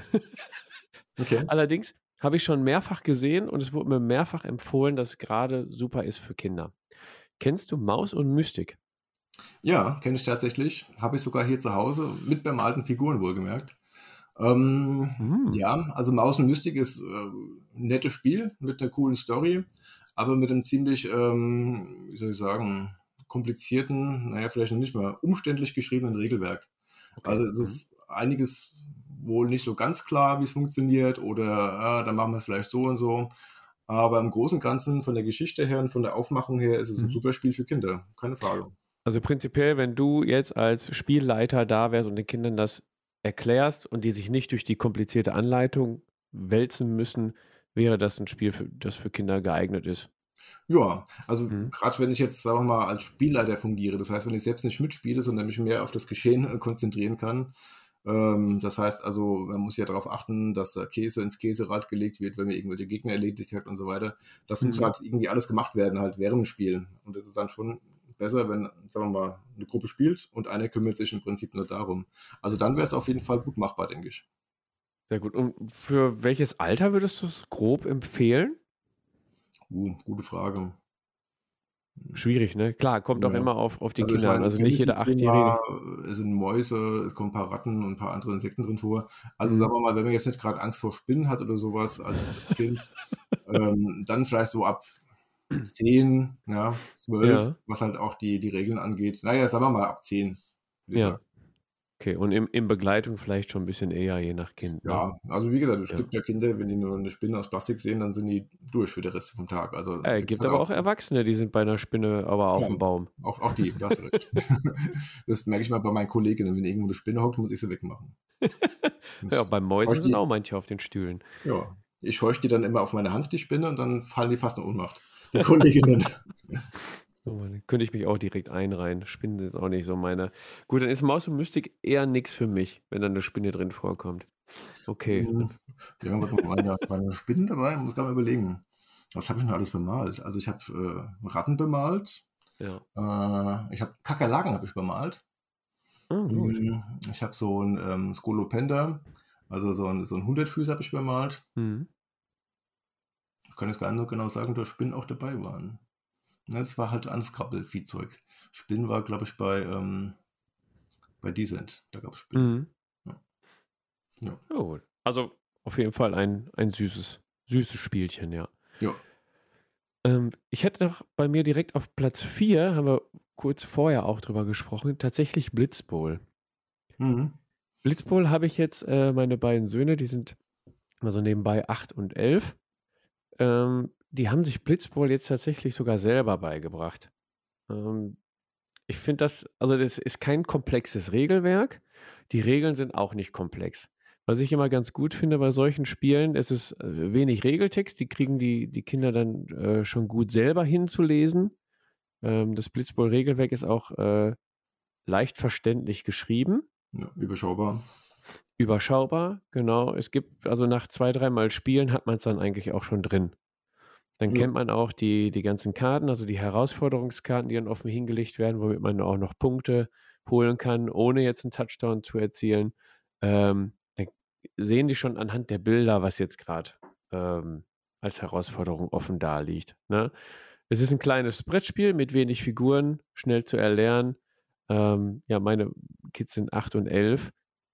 okay. Allerdings habe ich schon mehrfach gesehen und es wurde mir mehrfach empfohlen, dass es gerade super ist für Kinder. Kennst du Maus und Mystik? Ja, kenne ich tatsächlich. Habe ich sogar hier zu Hause mit bemalten Figuren wohlgemerkt. Ähm, hm. Ja, also Maus und Mystik ist äh, ein nettes Spiel mit einer coolen Story, aber mit einem ziemlich, ähm, wie soll ich sagen, komplizierten, naja, vielleicht noch nicht mal umständlich geschriebenen Regelwerk. Okay. Also es ist einiges wohl nicht so ganz klar, wie es funktioniert oder ja, dann machen wir es vielleicht so und so. Aber im Großen und Ganzen von der Geschichte her und von der Aufmachung her ist es ein mhm. super Spiel für Kinder, keine Frage. Also prinzipiell, wenn du jetzt als Spielleiter da wärst und den Kindern das erklärst und die sich nicht durch die komplizierte Anleitung wälzen müssen, wäre das ein Spiel, für, das für Kinder geeignet ist. Ja, also mhm. gerade wenn ich jetzt, sagen wir mal, als Spielleiter fungiere, das heißt, wenn ich selbst nicht mitspiele, sondern mich mehr auf das Geschehen äh, konzentrieren kann, ähm, das heißt also, man muss ja darauf achten, dass der Käse ins Käserad gelegt wird, wenn man irgendwelche Gegner erledigt hat und so weiter. Das mhm. muss halt irgendwie alles gemacht werden, halt während dem Spiel. Und das ist dann schon besser, wenn, sagen wir mal, eine Gruppe spielt und einer kümmert sich im Prinzip nur darum. Also dann wäre es auf jeden Fall gut machbar, denke ich. Sehr gut. Und für welches Alter würdest du es grob empfehlen? Uh, gute Frage. Schwierig, ne? Klar, kommt ja. auch immer auf, auf die also Kinder an. Also nicht jeder Achtjährige. Es sind Mäuse, es kommen ein paar Ratten und ein paar andere Insekten drin vor. Also mhm. sagen wir mal, wenn man jetzt nicht gerade Angst vor Spinnen hat oder sowas als, als Kind, ähm, dann vielleicht so ab 10, ja, 12, ja. was halt auch die, die Regeln angeht. Naja, sagen wir mal ab 10. Ja. Sagen. Okay, und in, in Begleitung vielleicht schon ein bisschen eher, je nach Kind. Ne? Ja, also wie gesagt, es ja. gibt ja Kinder, wenn die nur eine Spinne aus Plastik sehen, dann sind die durch für den Rest vom Tag. Also, äh, es gibt halt aber auch, Erwachsene, die sind bei einer Spinne aber auf ja, dem Baum. Auch, auch die, das ist recht. das merke ich mal bei meinen Kolleginnen. Wenn irgendwo eine Spinne hockt, muss ich sie wegmachen. ja, beim Mäusen sind auch manche auf den Stühlen. Ja, ich scheuche die dann immer auf meine Hand, die Spinne, und dann fallen die fast in Ohnmacht. Kolleginnen. So, dann könnte ich mich auch direkt einreihen. Spinnen sind auch nicht so meine. Gut, dann ist Maus und Mystik eher nichts für mich, wenn dann eine Spinne drin vorkommt. Okay. Hm. Ja, meine, meine Spinnen dabei, muss gerade mal überlegen. Was habe ich denn alles bemalt? Also ich habe äh, Ratten bemalt. Ja. Äh, ich habe Kakerlaken habe ich bemalt. Oh, ich habe so ein ähm, Skolopender, also so ein, so ein Hundertfüß habe ich bemalt. Mhm. Ich kann jetzt gar nicht genau sagen, dass Spinnen auch dabei waren. Es war halt Unscrabble-Viehzeug. Spinnen war, glaube ich, bei, ähm, bei Descent. Da gab es Spinnen. Mhm. Ja. ja. Oh, also auf jeden Fall ein, ein süßes, süßes Spielchen, ja. Ja. Ähm, ich hätte noch bei mir direkt auf Platz 4, haben wir kurz vorher auch drüber gesprochen, tatsächlich Blitzbowl. Mhm. Blitzbowl habe ich jetzt, äh, meine beiden Söhne, die sind also nebenbei 8 und 11. Ähm, die haben sich Blitzball jetzt tatsächlich sogar selber beigebracht. Ähm, ich finde das, also das ist kein komplexes Regelwerk. Die Regeln sind auch nicht komplex. Was ich immer ganz gut finde bei solchen Spielen, es ist äh, wenig Regeltext, die kriegen die, die Kinder dann äh, schon gut selber hinzulesen. Ähm, das Blitzball-Regelwerk ist auch äh, leicht verständlich geschrieben. Ja, überschaubar. Überschaubar, genau. Es gibt, also nach zwei, dreimal Spielen hat man es dann eigentlich auch schon drin. Dann ja. kennt man auch die, die ganzen Karten, also die Herausforderungskarten, die dann offen hingelegt werden, womit man auch noch Punkte holen kann, ohne jetzt einen Touchdown zu erzielen. Ähm, dann sehen die schon anhand der Bilder, was jetzt gerade ähm, als Herausforderung offen da liegt. Ne? Es ist ein kleines Brettspiel mit wenig Figuren, schnell zu erlernen. Ähm, ja, meine Kids sind 8 und 11.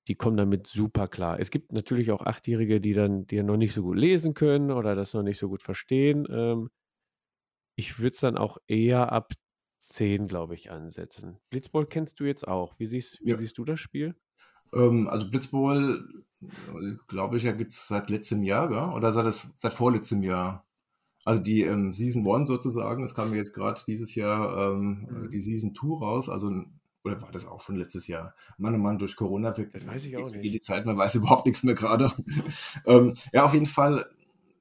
die kommen damit super klar. Es gibt natürlich auch Achtjährige, die dann, die noch nicht so gut lesen können oder das noch nicht so gut verstehen. Ähm, ich würde es dann auch eher ab 10, glaube ich, ansetzen. Blitzball kennst du jetzt auch. Wie siehst, wie Ja. siehst du das Spiel? Ähm, also Blitzball, glaube ich, ja, gibt es seit letztem Jahr, gell? oder seit, das, seit vorletztem Jahr. Also die ähm, Season 1 sozusagen, es kam jetzt gerade dieses Jahr ähm, Mhm. die Season 2 raus, also oder war das auch schon letztes Jahr? Mann, oh Mann, durch Corona ver- Das weiß ich auch vergeht nicht. die Zeit, man weiß überhaupt nichts mehr gerade. ähm, ja, auf jeden Fall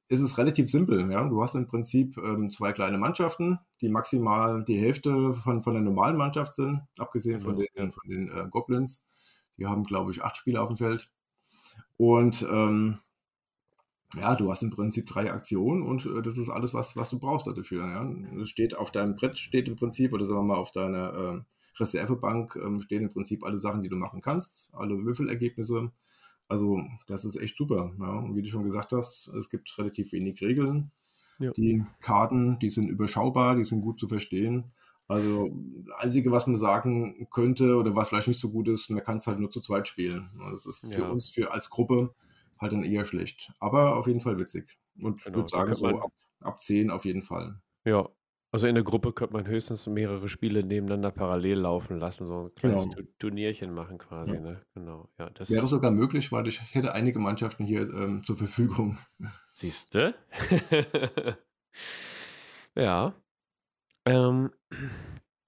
ist es relativ simpel. Ja? Du hast im Prinzip ähm, zwei kleine Mannschaften, die maximal die Hälfte von, von der normalen Mannschaft sind, abgesehen von Genau, den, ja. von den äh, Goblins. Die haben, glaube ich, acht Spieler auf dem Feld. Und ähm, ja, du hast im Prinzip drei Aktionen und äh, das ist alles, was, was du brauchst dafür. Ja? Es steht auf deinem Brett, steht im Prinzip, oder sagen wir mal auf deiner äh, Reservebank, ähm, stehen im Prinzip alle Sachen, die du machen kannst, alle Würfelergebnisse. Also, das ist echt super. Ja? Und wie du schon gesagt hast, es gibt relativ wenig Regeln. Ja. Die Karten, die sind überschaubar, die sind gut zu verstehen. Also, das Einzige, was man sagen könnte oder was vielleicht nicht so gut ist, man kann es halt nur zu zweit spielen. Das ist für Ja. uns, für als Gruppe, halt dann eher schlecht. Aber auf jeden Fall witzig. Und ich Genau, würde sagen, so ab, ab 10 auf jeden Fall. Ja, also in der Gruppe könnte man höchstens mehrere Spiele nebeneinander parallel laufen lassen, so ein kleines Genau. Tu- Turnierchen machen quasi, Ja. ne? Genau, ja, das Wäre sogar möglich, weil ich hätte einige Mannschaften hier ähm, zur Verfügung. siehst du? Ja. Ähm,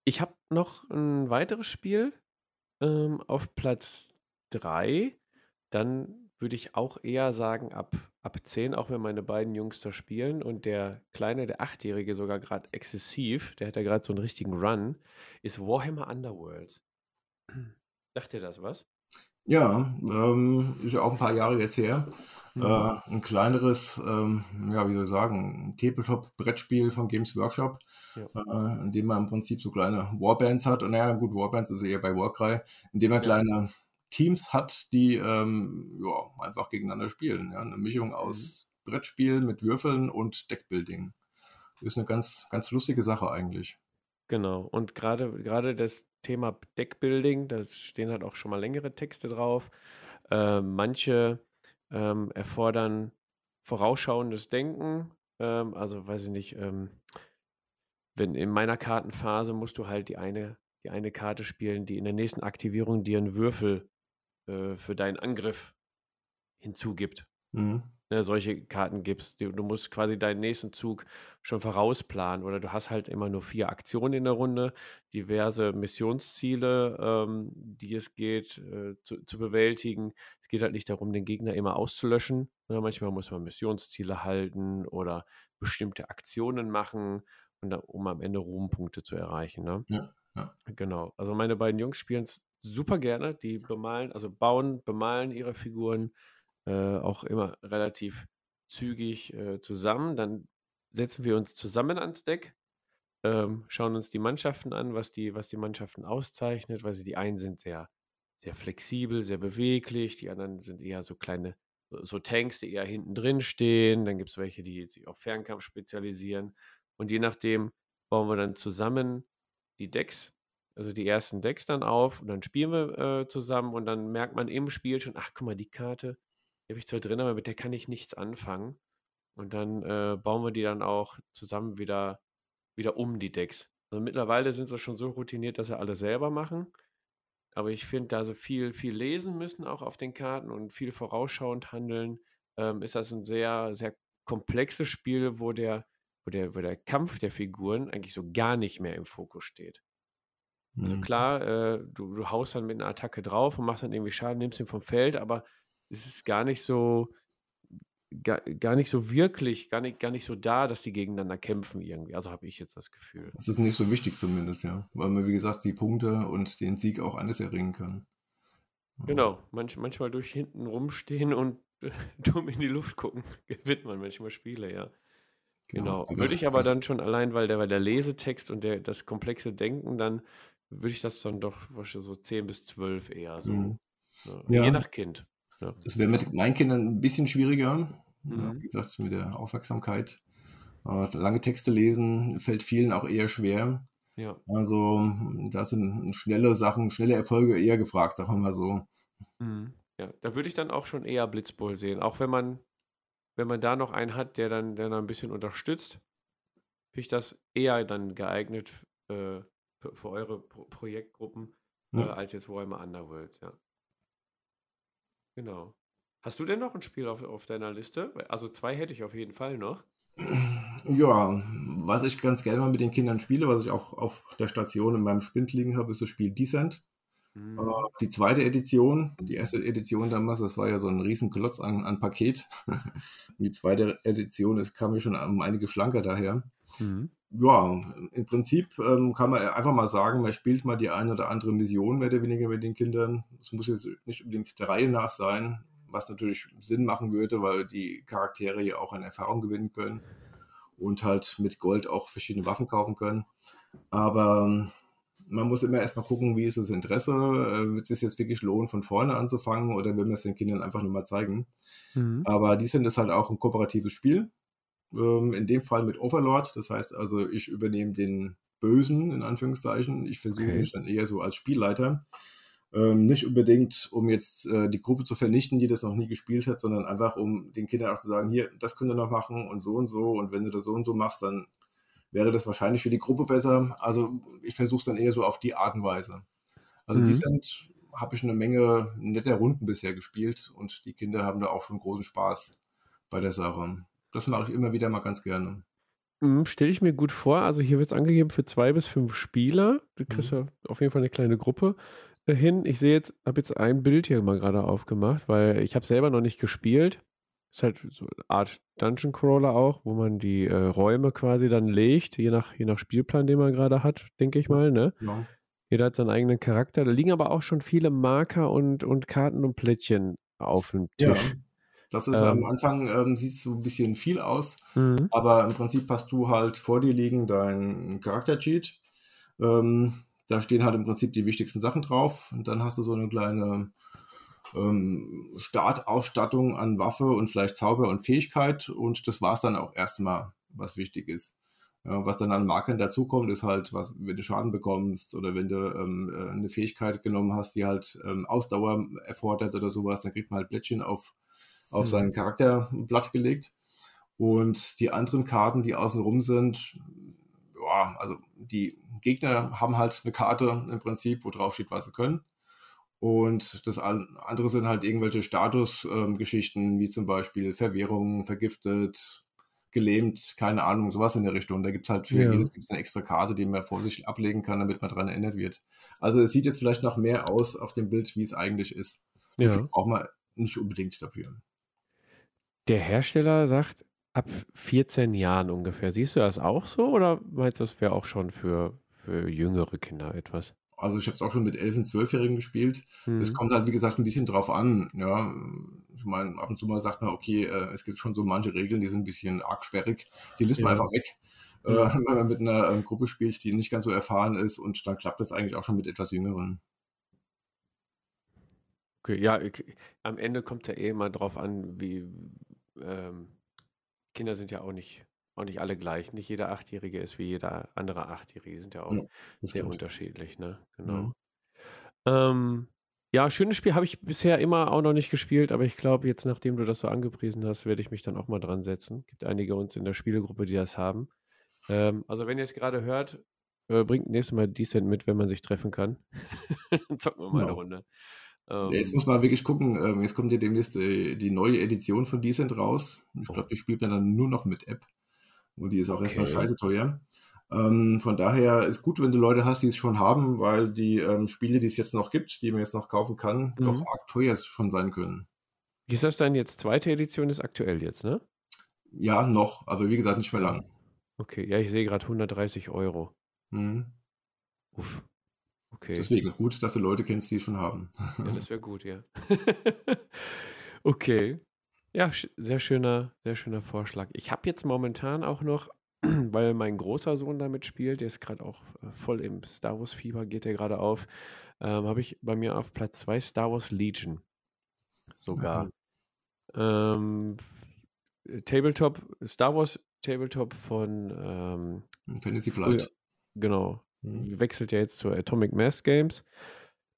ich habe noch ein weiteres Spiel ähm, auf Platz 3. Dann würde ich auch eher sagen ab, ab 10, auch wenn meine beiden Jungs da spielen und der Kleine, der Achtjährige sogar gerade exzessiv, der hat ja gerade so einen richtigen Run, ist Warhammer Underworlds. Sagt dir das was? Ja, ähm, ist ja auch ein paar Jahre jetzt her. Mhm. Äh, ein kleineres, ähm, ja, wie soll ich sagen, Tabletop-Brettspiel von Games Workshop, Ja. äh, in dem man im Prinzip so kleine Warbands hat. Und naja, gut, Warbands ist eher bei Warcry, in dem man Ja. kleine Teams hat, die ähm, ja, einfach gegeneinander spielen. Ja? Eine Mischung aus Brettspiel mit Würfeln und Deckbuilding. Ist eine ganz, ganz lustige Sache eigentlich. Genau. Und gerade gerade das Thema Deckbuilding, da stehen halt auch schon mal längere Texte drauf. Äh, manche ähm, erfordern vorausschauendes Denken. Ähm, also weiß ich nicht, ähm, wenn in meiner Kartenphase musst du halt die eine, die eine Karte spielen, die in der nächsten Aktivierung dir einen Würfel äh, für deinen Angriff hinzugibt. Mhm. ne, solche Karten gibst. Du, du musst quasi deinen nächsten Zug schon vorausplanen oder du hast halt immer nur vier Aktionen in der Runde, diverse Missionsziele, ähm, die es geht äh, zu, zu bewältigen. Es geht halt nicht darum, den Gegner immer auszulöschen. Ne? Manchmal muss man Missionsziele halten oder bestimmte Aktionen machen, um am Ende Ruhmpunkte zu erreichen. Ne? Ja, ja. Genau. Also meine beiden Jungs spielen es super gerne. Die bemalen, also bauen, bemalen ihre Figuren äh, auch immer relativ zügig äh, zusammen. Dann setzen wir uns zusammen ans Deck, ähm, schauen uns die Mannschaften an, was die, was die Mannschaften auszeichnet, weil sie die einen sind sehr, sehr flexibel, sehr beweglich, die anderen sind eher so kleine, so, Tanks, die eher hinten drin stehen. Dann gibt es welche, die sich auf Fernkampf spezialisieren. Und je nachdem bauen wir dann zusammen die Decks, also die ersten Decks dann auf und dann spielen wir äh, zusammen und dann merkt man im Spiel schon, ach guck mal, die Karte, die habe ich zwar drin, aber mit der kann ich nichts anfangen. Und dann äh, bauen wir die dann auch zusammen wieder, wieder um, die Decks. Also mittlerweile sind sie schon so routiniert, dass sie alle selber machen. Aber ich finde, da sie viel, viel lesen müssen, auch auf den Karten und viel vorausschauend handeln, ähm, ist das ein sehr, sehr komplexes Spiel, wo der, wo, der, wo der Kampf der Figuren eigentlich so gar nicht mehr im Fokus steht. Also Mhm. klar, äh, du, du haust dann mit einer Attacke drauf und machst dann irgendwie Schaden, nimmst ihn vom Feld, aber es ist gar nicht so, gar, gar nicht so wirklich, gar nicht, gar nicht so da, dass die gegeneinander kämpfen irgendwie. Also habe ich jetzt das Gefühl. Das ist nicht so wichtig zumindest, ja. Weil man, wie gesagt, die Punkte und den Sieg auch alles erringen kann. Ja. Genau, manch, manchmal durch hinten rumstehen und dumm in die Luft gucken, gewinnt man manchmal Spiele, ja. Genau. aber Würde ich aber dann schon allein, weil der, weil der Lesetext und der, das komplexe Denken, dann würde ich das dann doch wahrscheinlich so 10 bis 12 eher so. Mhm. Ne? Ja. Je nach Kind. Ne? Das wäre mit meinen Kindern ein bisschen schwieriger. Mhm. wie gesagt, mit der Aufmerksamkeit. Lange Texte lesen fällt vielen auch eher schwer. Ja. Also da sind schnelle Sachen, schnelle Erfolge eher gefragt, sagen wir mal so. Mhm. Ja, da würde ich dann auch schon eher Blitzbowl sehen. Auch wenn man, wenn man da noch einen hat, der dann, der dann ein bisschen unterstützt, finde ich das eher dann geeignet äh, für, für, eure Pro Projektgruppen ja. äh, als jetzt Warhammer Underworld, ja. Genau. Hast du denn noch ein Spiel auf, auf deiner Liste? Also zwei hätte ich auf jeden Fall noch. Ja, was ich ganz gerne mal mit den Kindern spiele, was ich auch auf der Station in meinem Spind liegen habe, ist das Spiel Descent. Mhm. Die zweite Edition, die erste Edition damals, das war ja so ein Riesenklotz an, an Paket. die zweite Edition ist, kam mir schon um einige schlanker daher. Mhm. Ja, im Prinzip ähm, kann man einfach mal sagen, man spielt mal die eine oder andere Mission mehr oder weniger mit den Kindern. Es muss jetzt nicht unbedingt der Reihe nach sein, was natürlich Sinn machen würde, weil die Charaktere ja auch an Erfahrung gewinnen können und halt mit Gold auch verschiedene Waffen kaufen können. Aber ähm, man muss immer erstmal gucken, wie ist das Interesse, äh, wird es sich jetzt wirklich lohnen, von vorne anzufangen oder will man es den Kindern einfach nur mal zeigen. Mhm. Aber die sind es halt auch ein kooperatives Spiel. Ähm, in dem Fall mit Overlord, das heißt also, ich übernehme den Bösen, in Anführungszeichen. Ich versuche okay. mich dann eher so als Spielleiter ähm, nicht unbedingt, um jetzt äh, die Gruppe zu vernichten, die das noch nie gespielt hat, sondern einfach, um den Kindern auch zu sagen, hier, das könnt ihr noch machen und so und so. Und wenn du das so und so machst, dann wäre das wahrscheinlich für die Gruppe besser. Also ich versuche es dann eher so auf die Art und Weise. Also mhm. die sind, habe ich eine Menge netter Runden bisher gespielt und die Kinder haben da auch schon großen Spaß bei der Sache. Das mache ich immer wieder mal ganz gerne. Mhm, Stelle ich mir gut vor. Also hier wird es angegeben für zwei bis fünf Spieler. Du kriegst mhm. ja auf jeden Fall eine kleine Gruppe hin. Ich sehe jetzt, habe jetzt ein Bild hier mal gerade aufgemacht, weil ich habe selber noch nicht gespielt. Ist halt so eine Art Dungeon Crawler auch, wo man die äh, Räume quasi dann legt, je nach, je nach Spielplan, den man gerade hat, denke ich mal. Ne? Ja. Jeder hat seinen eigenen Charakter. Da liegen aber auch schon viele Marker und, und Karten und Plättchen auf dem Tisch. Ja. Das ist ähm, am Anfang, ähm, sieht so ein bisschen viel aus, mhm. aber im Prinzip hast du halt vor dir liegen dein Charakter-Cheat. Ähm, da stehen halt im Prinzip die wichtigsten Sachen drauf. Und dann hast du so eine kleine ähm, Startausstattung an Waffe und vielleicht Zauber und Fähigkeit. Und das war es dann auch erstmal, was wichtig ist. Ja, was dann an Markern dazukommt, ist halt, was, wenn du Schaden bekommst oder wenn du ähm, äh, eine Fähigkeit genommen hast, die halt ähm, Ausdauer erfordert oder sowas, dann kriegt man halt Blättchen auf, auf mhm. seinen Charakterblatt gelegt. Und die anderen Karten, die außenrum sind, ja, also die Gegner haben halt eine Karte im Prinzip, wo drauf steht, was sie können. Und das andere sind halt irgendwelche Statusgeschichten, ähm, wie zum Beispiel Verwirrung, vergiftet, gelähmt, keine Ahnung, sowas in der Richtung. Da gibt es halt für ja. jedes gibt's eine extra Karte, die man vor sich ablegen kann, damit man daran erinnert wird. Also es sieht jetzt vielleicht noch mehr aus auf dem Bild, wie es eigentlich ist. Ja. Dafür braucht man nicht unbedingt dafür. Der Hersteller sagt, ab 14 Jahren ungefähr. Siehst du das auch so oder meinst du, das wäre auch schon für, für jüngere Kinder etwas? Also ich habe es auch schon mit 11- und 12-Jährigen gespielt. Mhm. Es kommt halt, wie gesagt, ein bisschen drauf an. Ja, ich meine, ab und zu mal sagt man, okay, äh, es gibt schon so manche Regeln, die sind ein bisschen arg sperrig. Die lässt ja. man einfach weg, mhm. äh, wenn man mit einer äh, Gruppe spielt, die nicht ganz so erfahren ist. Und dann klappt das eigentlich auch schon mit etwas Jüngeren. Okay, ja, ich, am Ende kommt ja eh mal drauf an, wie, ähm, Kinder sind ja auch nicht, auch nicht alle gleich. Nicht jeder Achtjährige ist wie jeder andere Achtjährige. Die sind ja auch ja, sehr stimmt. unterschiedlich, ne? Genau. Ja. Ähm, ja, schönes Spiel habe ich bisher immer auch noch nicht gespielt, aber ich glaube, jetzt, nachdem du das so angepriesen hast, werde ich mich dann auch mal dran setzen. Gibt einige uns in der Spielegruppe, die das haben. Ähm, also, wenn ihr es gerade hört, äh, bringt nächstes Mal Decent mit, wenn man sich treffen kann. dann zocken wir mal genau. eine Runde. Ähm, jetzt muss man wirklich gucken, ähm, jetzt kommt ja demnächst die, die neue Edition von Decent raus. Ich oh. glaube, die spielt man dann nur noch mit App. Und die ist auch okay. erstmal scheiße teuer. Ähm, von daher ist gut, wenn du Leute hast, die es schon haben, weil die ähm, Spiele, die es jetzt noch gibt, die man jetzt noch kaufen kann, mhm. doch arg teuer schon sein können. Ist das dann jetzt zweite Edition, ist aktuell jetzt, ne? Ja, noch, aber wie gesagt, nicht mehr lang. Okay, ja, ich sehe gerade 130 Euro. Mhm. Uff. Okay. Deswegen gut, dass du Leute kennst, die es schon haben. Ja, das wäre gut, ja. okay. Ja, sehr schöner, sehr schöner Vorschlag. Ich habe jetzt momentan auch noch, weil mein großer Sohn damit spielt, der ist gerade auch äh, voll im Star Wars Fieber, geht der gerade auf, ähm, habe ich bei mir auf Platz 2 Star Wars Legion. Sogar. Mhm. Ähm, Tabletop, Star Wars Tabletop von ähm, Fantasy Flight. Genau, Mhm. Wechselt ja jetzt zu Atomic Mass Games.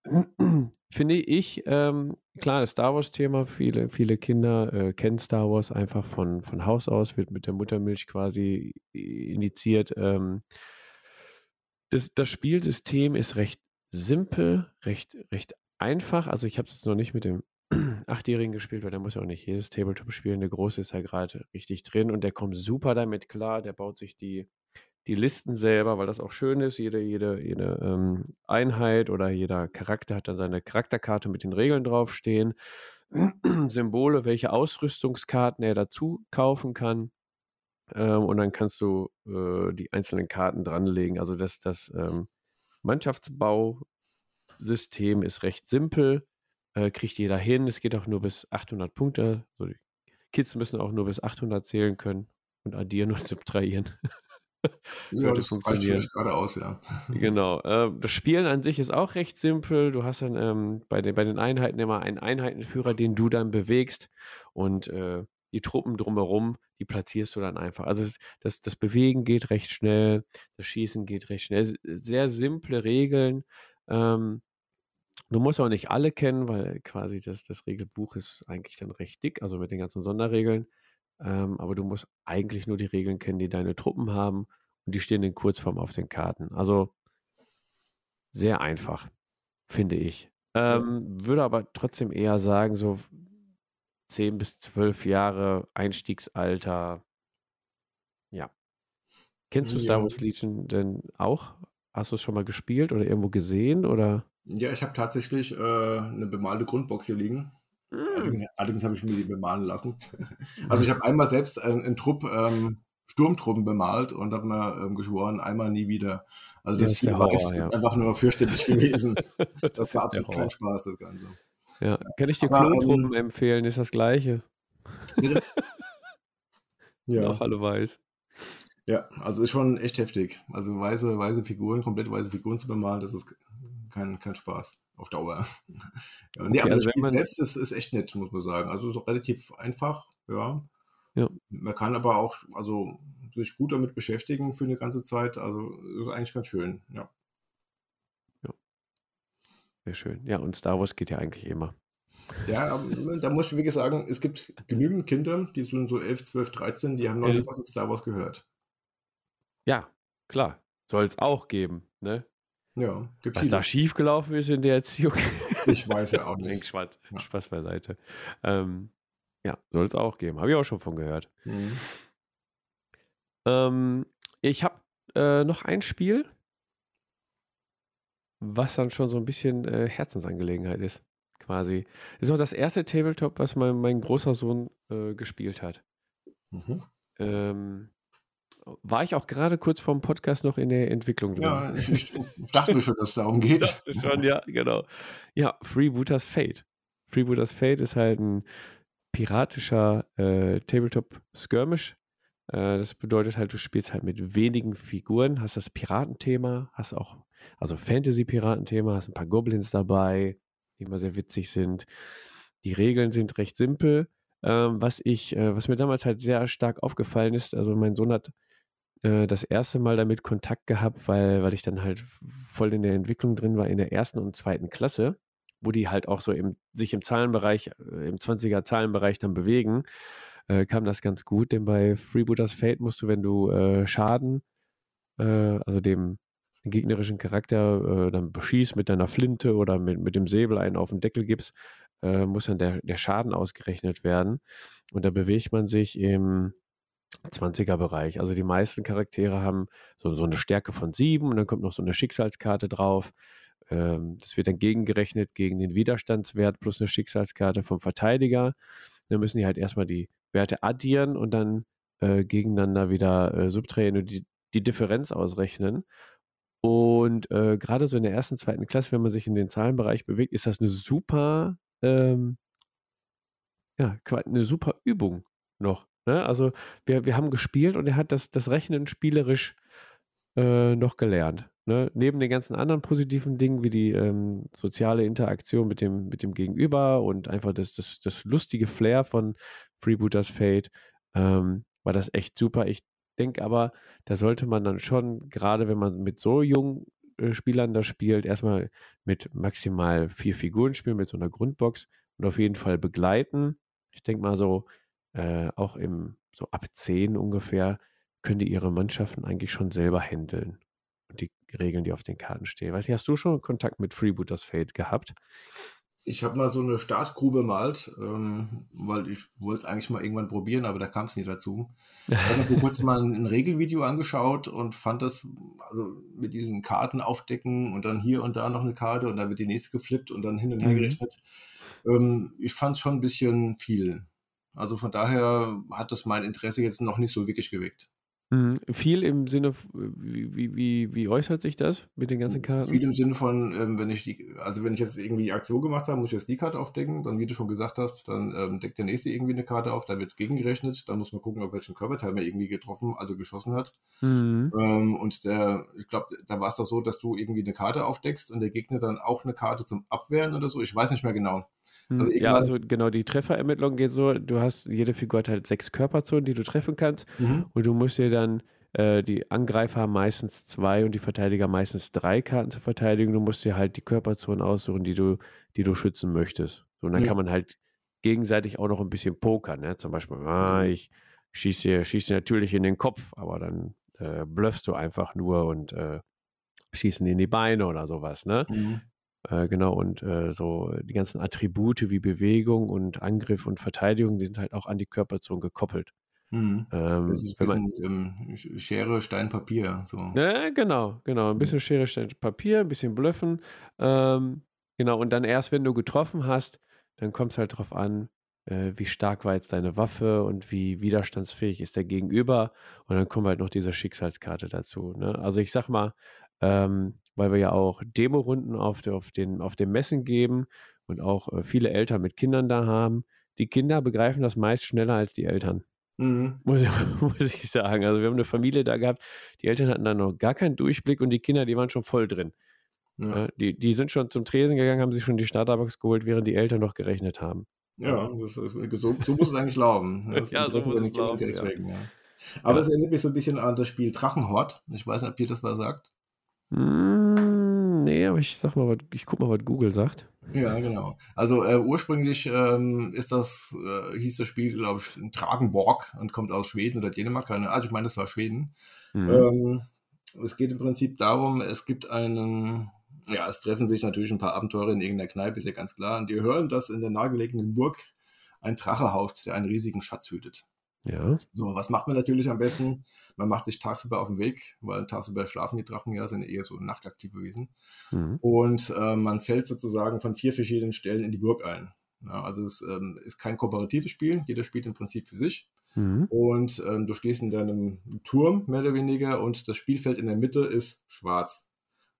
Finde ich ähm, klar, das Star Wars-Thema, viele, viele Kinder äh, kennen Star Wars einfach von, von Haus aus, wird mit der Muttermilch quasi initiiert. Ähm, das, das Spielsystem ist recht simpel, recht, recht einfach. Also ich habe es jetzt noch nicht mit dem Achtjährigen gespielt, weil der muss ja auch nicht jedes Tabletop spielen. Der Große ist ja gerade richtig drin und der kommt super damit klar. Der baut sich die, die Listen selber, weil das auch schön ist. Jede, jede, jede ähm, Einheit oder jeder Charakter hat dann seine Charakterkarte mit den Regeln draufstehen. Symbole, welche Ausrüstungskarten er dazu kaufen kann. Ähm, und dann kannst du äh, die einzelnen Karten dranlegen. Also das, das ähm, Mannschaftsbausystem ist recht simpel, äh, kriegt jeder hin. Es geht auch nur bis 800 Punkte. So, die Kids müssen auch nur bis 800 zählen können und addieren und subtrahieren. ja, das funktioniert gerade aus, ja. genau. Äh, das Spielen an sich ist auch recht simpel. Du hast dann ähm, bei, den, bei den Einheiten immer einen Einheitenführer, den du dann bewegst und äh, die Truppen drumherum, die platzierst du dann einfach. Also das, das Bewegen geht recht schnell, das Schießen geht recht schnell. Sehr simple Regeln. Ähm, du musst auch nicht alle kennen, weil quasi das, das Regelbuch ist eigentlich dann recht dick, also mit den ganzen Sonderregeln. Ähm, aber du musst eigentlich nur die Regeln kennen, die deine Truppen haben und die stehen in Kurzform auf den Karten. Also sehr einfach, finde ich. Ähm. Würde aber trotzdem eher sagen, so 10 bis 12 Jahre Einstiegsalter. Ja. Kennst du ja. Star Wars Legion denn auch? Hast du es schon mal gespielt oder irgendwo gesehen? Oder? Ja, ich habe tatsächlich äh, eine bemalte Grundbox hier liegen. Mm. Allerdings, allerdings habe ich mir die bemalen lassen. Also ich habe einmal selbst einen, einen Trupp ähm, Sturmtruppen bemalt und habe mir ähm, geschworen, einmal nie wieder. Also das, das viel weiß, ja. ist einfach nur fürchterlich gewesen. das war absolut kein Spaß, das Ganze. Ja, kann ich dir Klontruppen ähm, empfehlen, ist das gleiche. Bitte? ja. Auch alle weiß. Ja, also ist schon echt heftig. Also weiße, weiße Figuren, komplett weiße Figuren zu bemalen, das ist kein, kein Spaß auf Dauer. ja, okay, nee, aber also das Spiel selbst ist, ist echt nett, muss man sagen. Also relativ einfach, ja. ja. Man kann aber auch also, sich gut damit beschäftigen für eine ganze Zeit. Also ist eigentlich ganz schön, ja. Sehr schön. Ja, und Star Wars geht ja eigentlich immer. Ja, ähm, da muss ich wirklich sagen, es gibt genügend Kinder, die sind so 11, 12, 13, die haben noch nie was von Star Wars gehört. Ja, klar. Soll es auch geben, ne? Ja, gibt Was viele. da schiefgelaufen ist in der Erziehung. Ich weiß ja auch nicht. Spaß, ja. Spaß beiseite. Ähm, ja, soll es auch geben. Habe ich auch schon von gehört. Mhm. Ähm, ich habe äh, noch ein Spiel, was dann schon so ein bisschen äh, Herzensangelegenheit ist, quasi. Ist auch das erste Tabletop, was mein, mein großer Sohn äh, gespielt hat. Mhm. Ähm, war ich auch gerade kurz vor dem Podcast noch in der Entwicklung drin. Ja, ich, ich dachte schon, dass es darum geht. Ich dachte schon, ja, genau. Ja, Freebooters Fate. Freebooters Fate ist halt ein piratischer äh, Tabletop-Skirmish. Äh, das bedeutet halt, du spielst halt mit wenigen Figuren, hast das Piratenthema, hast auch also Fantasy-Piratenthema, hast ein paar Goblins dabei, die immer sehr witzig sind. Die Regeln sind recht simpel. Ähm, was ich, äh, was mir damals halt sehr stark aufgefallen ist, also mein Sohn hat äh, das erste Mal damit Kontakt gehabt, weil, weil ich dann halt voll in der Entwicklung drin war in der ersten und zweiten Klasse, wo die halt auch so im, sich im Zahlenbereich, äh, im 20er Zahlenbereich dann bewegen, äh, kam das ganz gut, denn bei Freebooters Fate musst du, wenn du äh, Schaden, äh, also dem gegnerischen Charakter äh, dann beschießt mit deiner Flinte oder mit, mit dem Säbel einen auf den Deckel gibst, äh, muss dann der, der Schaden ausgerechnet werden. Und da bewegt man sich im 20er-Bereich. Also die meisten Charaktere haben so, so eine Stärke von sieben und dann kommt noch so eine Schicksalskarte drauf. Ähm, das wird dann gegengerechnet gegen den Widerstandswert plus eine Schicksalskarte vom Verteidiger. Dann müssen die halt erstmal die Werte addieren und dann äh, gegeneinander wieder äh, subtrahieren und die, die Differenz ausrechnen. Und äh, gerade so in der ersten, zweiten Klasse, wenn man sich in den Zahlenbereich bewegt, ist das eine super, ähm, ja, eine super Übung noch. Ne? Also wir, wir haben gespielt und er hat das, das Rechnen spielerisch äh, noch gelernt. Ne? Neben den ganzen anderen positiven Dingen wie die ähm, soziale Interaktion mit dem, mit dem Gegenüber und einfach das, das, das lustige Flair von Freebooters Fate, ähm, war das echt super. Ich denke aber, da sollte man dann schon, gerade wenn man mit so jungen äh, Spielern da spielt, erstmal mit maximal vier Figuren spielen, mit so einer Grundbox und auf jeden Fall begleiten. Ich denke mal so, äh, auch im, so ab 10 ungefähr, können die ihre Mannschaften eigentlich schon selber handeln. Und die Regeln, die auf den Karten stehen. Weißt du, hast du schon Kontakt mit Freebooters Fate gehabt? Ich habe mal so eine Startgrube malt, ähm, weil ich wollte es eigentlich mal irgendwann probieren, aber da kam es nie dazu. Ich habe mir vor kurzem mal ein, ein, Regelvideo angeschaut und fand das, also mit diesen Karten aufdecken und dann hier und da noch eine Karte und dann wird die nächste geflippt und dann hin und her mhm. gerechnet. Ähm, ich fand es schon ein bisschen viel. Also von daher hat das mein Interesse jetzt noch nicht so wirklich geweckt. Mhm. Viel im Sinne, wie, wie, wie, wie äußert sich das mit den ganzen Karten? Viel im Sinne von, ähm, wenn ich die, also wenn ich jetzt irgendwie die Aktion gemacht habe, muss ich jetzt die Karte aufdecken, dann wie du schon gesagt hast, dann ähm, deckt der nächste irgendwie eine Karte auf, da wird es gegengerechnet, dann muss man gucken, auf welchen Körperteil man irgendwie getroffen, also geschossen hat. Mhm. Ähm, und der, ich glaube, da war es doch so, dass du irgendwie eine Karte aufdeckst und der Gegner dann auch eine Karte zum Abwehren oder so, ich weiß nicht mehr genau. Mhm. Also ja, also genau, die Trefferermittlung geht so, du hast, jede Figur hat halt sechs Körperzonen, die du treffen kannst mhm. und du musst dir dann dann äh, die Angreifer haben meistens zwei und die Verteidiger meistens drei Karten zur Verteidigung. Du musst dir halt die Körperzonen aussuchen, die du, die du schützen möchtest. So, und dann ja. kann man halt gegenseitig auch noch ein bisschen pokern. Ne? Zum Beispiel, ah, ich schieße, schieße natürlich in den Kopf, aber dann äh, bluffst du einfach nur und äh, schießen in die Beine oder sowas. Ne? Mhm. Äh, genau, und äh, so die ganzen Attribute wie Bewegung und Angriff und Verteidigung, die sind halt auch an die Körperzone gekoppelt. Mhm. Ähm, das ist ein bisschen ähm, Schere, Stein, Papier. So. Ja, genau, genau. Ein bisschen Schere, Stein, Papier, ein bisschen Blöffen. Ähm, genau, und dann erst, wenn du getroffen hast, dann kommt es halt darauf an, äh, wie stark war jetzt deine Waffe und wie widerstandsfähig ist der Gegenüber. Und dann kommt halt noch diese Schicksalskarte dazu. Ne? Also ich sag mal, ähm, weil wir ja auch Demorunden auf, auf, den, auf den Messen geben und auch äh, viele Eltern mit Kindern da haben. Die Kinder begreifen das meist schneller als die Eltern. Mhm. Muss, muss, ich sagen. Also wir haben eine Familie da gehabt, die Eltern hatten da noch gar keinen Durchblick und die Kinder, die waren schon voll drin. Ja. Die, die sind schon zum Tresen gegangen, haben sich schon die Starterbox geholt, während die Eltern noch gerechnet haben. Ja, das, so, so, muss es eigentlich laufen. Das ja, Interesse so muss Kinder direkt ja. Ja. Aber es erinnert mich so ein bisschen an das Spiel Drachenhort. Ich weiß nicht, ob ihr das was sagt. Mm, nee, aber ich sag mal, ich guck mal, was Google sagt. Ja, genau. Also äh, ursprünglich ähm, ist das, äh, hieß das Spiel, glaube ich, Tragenborg und kommt aus Schweden oder Dänemark. Keine, also ich meine, das war Schweden. Mhm. Ähm, es geht im Prinzip darum, es gibt einen, ja, es treffen sich natürlich ein paar Abenteurer in irgendeiner Kneipe, ist ja ganz klar. Und die hören, dass in der nahegelegenen Burg ein Drache haust, der einen riesigen Schatz hütet. Ja. So, was macht man natürlich am besten? Man macht sich tagsüber auf den Weg, weil tagsüber schlafen die Drachen ja, sind eher so nachtaktive Wesen. Mhm. Und äh, man fällt sozusagen von vier verschiedenen Stellen in die Burg ein. Ja, also es ähm, ist kein kooperatives Spiel, jeder spielt im Prinzip für sich. Mhm. Und ähm, du stehst in deinem Turm, mehr oder weniger, und das Spielfeld in der Mitte ist schwarz.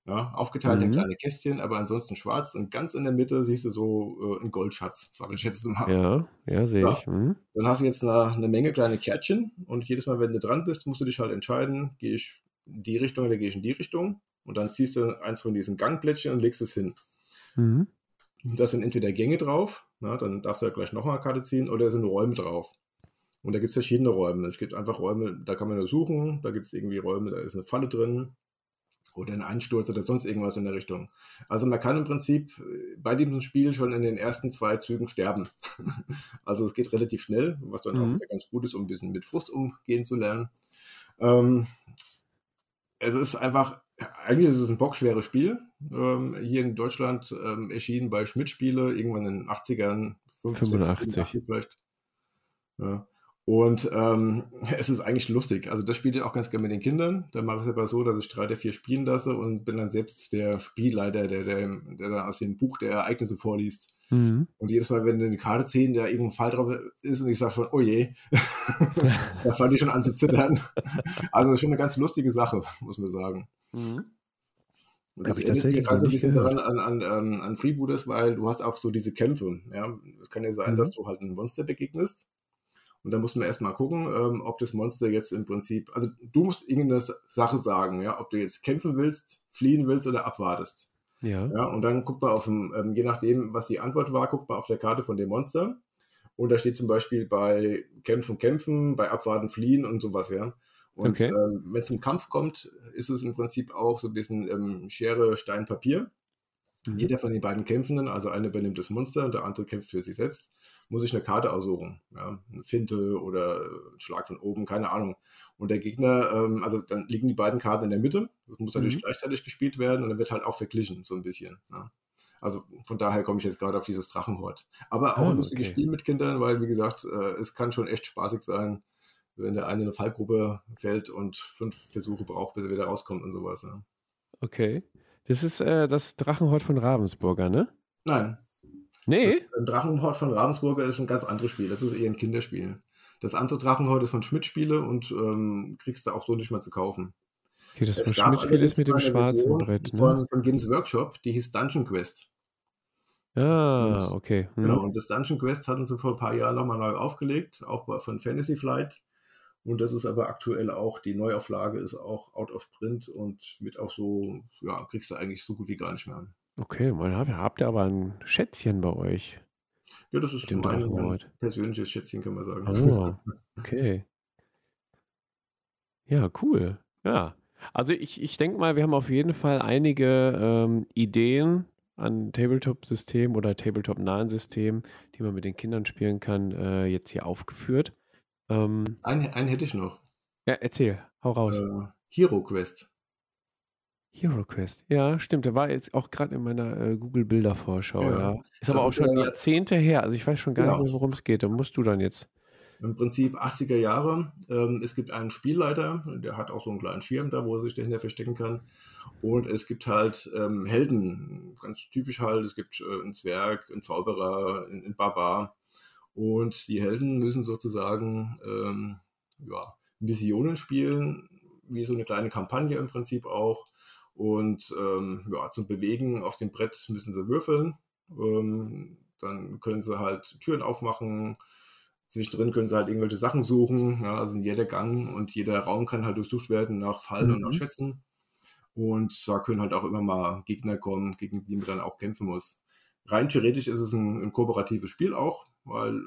Ja, aufgeteilt mhm. in kleine Kästchen, aber ansonsten schwarz und ganz in der Mitte siehst du so äh, einen Goldschatz, sage ich jetzt mal. Ja, ja, sehe ja. ich. Mhm. Dann hast du jetzt eine, eine, Menge kleine Kärtchen und jedes Mal, wenn du dran bist, musst du dich halt entscheiden, gehe ich in die Richtung oder gehe ich in die Richtung und dann ziehst du eins von diesen Gangblättchen und legst es hin. Mhm. Da sind entweder Gänge drauf, na, dann darfst du ja gleich nochmal eine Karte ziehen, oder da sind Räume drauf. Und da gibt es verschiedene Räume. Es gibt einfach Räume, da kann man nur suchen, da gibt es irgendwie Räume, da ist eine Falle drin, oder ein Einsturz oder sonst irgendwas in der Richtung. Also man kann im Prinzip äh, bei diesem Spiel schon in den ersten zwei Zügen sterben. also es geht relativ schnell, was dann mhm. auch ganz gut ist, um ein bisschen mit Frust umgehen zu lernen. Ähm, es ist einfach, eigentlich ist es ein bockschweres Spiel. Ähm, hier in Deutschland ähm, erschienen bei Schmidt-Spiele irgendwann in den 80ern, 50, 85. 85 vielleicht. Ja. Und ähm, es ist eigentlich lustig. Also das spiele ich auch ganz gerne mit den Kindern. Da mache ich es aber so, dass ich drei der vier spielen lasse und bin dann selbst der Spielleiter, der, der, der dann aus dem Buch der Ereignisse vorliest. Mhm. Und jedes Mal, wenn eine Karte ziehen, da irgendein Fall drauf ist und ich sage schon, oh je, da fange ich schon an zu zittern. also das ist schon eine ganz lustige Sache, muss man sagen. Mhm. Das erinnert mich gerade so ein bisschen daran an, an, an, an Freebooters, weil du hast auch so diese Kämpfe. Ja? Es kann ja sein, mhm. dass du halt ein Monster begegnest und da muss man erstmal gucken, ähm, ob das Monster jetzt im Prinzip, also du musst irgendeine Sache sagen, ja, ob du jetzt kämpfen willst, fliehen willst oder abwartest. Ja. ja und dann guckt man auf dem, ähm, je nachdem, was die Antwort war, guckt man auf der Karte von dem Monster. Und da steht zum Beispiel bei Kämpfen, Kämpfen, bei Abwarten, Fliehen und sowas, ja. Und okay. ähm, wenn es zum Kampf kommt, ist es im Prinzip auch so ein bisschen ähm, Schere, Stein, Papier. Mhm. Jeder von den beiden Kämpfenden, also einer übernimmt das Monster und der andere kämpft für sich selbst, muss sich eine Karte aussuchen. Ja? Eine Finte oder ein Schlag von oben, keine Ahnung. Und der Gegner, ähm, also dann liegen die beiden Karten in der Mitte. Das muss natürlich mhm. gleichzeitig gespielt werden und dann wird halt auch verglichen, so ein bisschen. Ja? Also von daher komme ich jetzt gerade auf dieses Drachenhort. Aber auch ah, ein lustiges okay. Spiel mit Kindern, weil, wie gesagt, äh, es kann schon echt spaßig sein, wenn der eine in eine Fallgruppe fällt und fünf Versuche braucht, bis er wieder rauskommt und sowas. Ja. Okay. Das ist äh, das Drachenhort von Ravensburger, ne? Nein. Nee? Das ein Drachenhort von Ravensburger ist ein ganz anderes Spiel. Das ist eher ein Kinderspiel. Das andere Drachenhort ist von Schmidt-Spiele und ähm, kriegst du auch so nicht mehr zu kaufen. Okay, das von Schmidt-Spiel ist mit dem schwarzen Version Brett, ne? Von, von Games Workshop, die hieß Dungeon Quest. Ah, und, okay. Hm. Genau, und das Dungeon Quest hatten sie vor ein paar Jahren nochmal neu aufgelegt, auch von Fantasy Flight. Und das ist aber aktuell auch, die Neuauflage ist auch out of print und wird auch so, ja, kriegst du eigentlich so gut wie gar nicht mehr. Okay, man habt, habt ihr aber ein Schätzchen bei euch. Ja, das ist mein persönliches Schätzchen, kann man sagen. Oh, okay. Ja, cool. Ja. Also ich, ich denke mal, wir haben auf jeden Fall einige ähm, Ideen an Tabletop-Systemen oder Tabletop-nahen Systemen, die man mit den Kindern spielen kann, äh, jetzt hier aufgeführt. Ähm, einen, einen hätte ich noch. Ja, erzähl, hau raus. Äh, Hero Quest. Hero Quest, ja, stimmt. Der war jetzt auch gerade in meiner äh, Google-Bildervorschau, ja. ja. Ist aber auch ist schon ja, Jahrzehnte her. Also ich weiß schon gar genau. nicht mehr, worum es geht. Da musst du dann jetzt. Im Prinzip 80er Jahre. Ähm, es gibt einen Spielleiter, der hat auch so einen kleinen Schirm da, wo er sich dahinter verstecken kann. Und es gibt halt ähm, Helden, ganz typisch halt. Es gibt äh, einen Zwerg, einen Zauberer, einen, einen Barbar. Und die Helden müssen sozusagen ähm, ja, Missionen spielen, wie so eine kleine Kampagne im Prinzip auch. Und ähm, ja, zum Bewegen auf dem Brett müssen sie würfeln. Ähm, dann können sie halt Türen aufmachen. Zwischendrin können sie halt irgendwelche Sachen suchen. Ja, also jeder Gang und jeder Raum kann halt durchsucht werden nach Fallen mhm. und nach Schätzen. Und da können halt auch immer mal Gegner kommen, gegen die man dann auch kämpfen muss. Rein theoretisch ist es ein, ein kooperatives Spiel auch, weil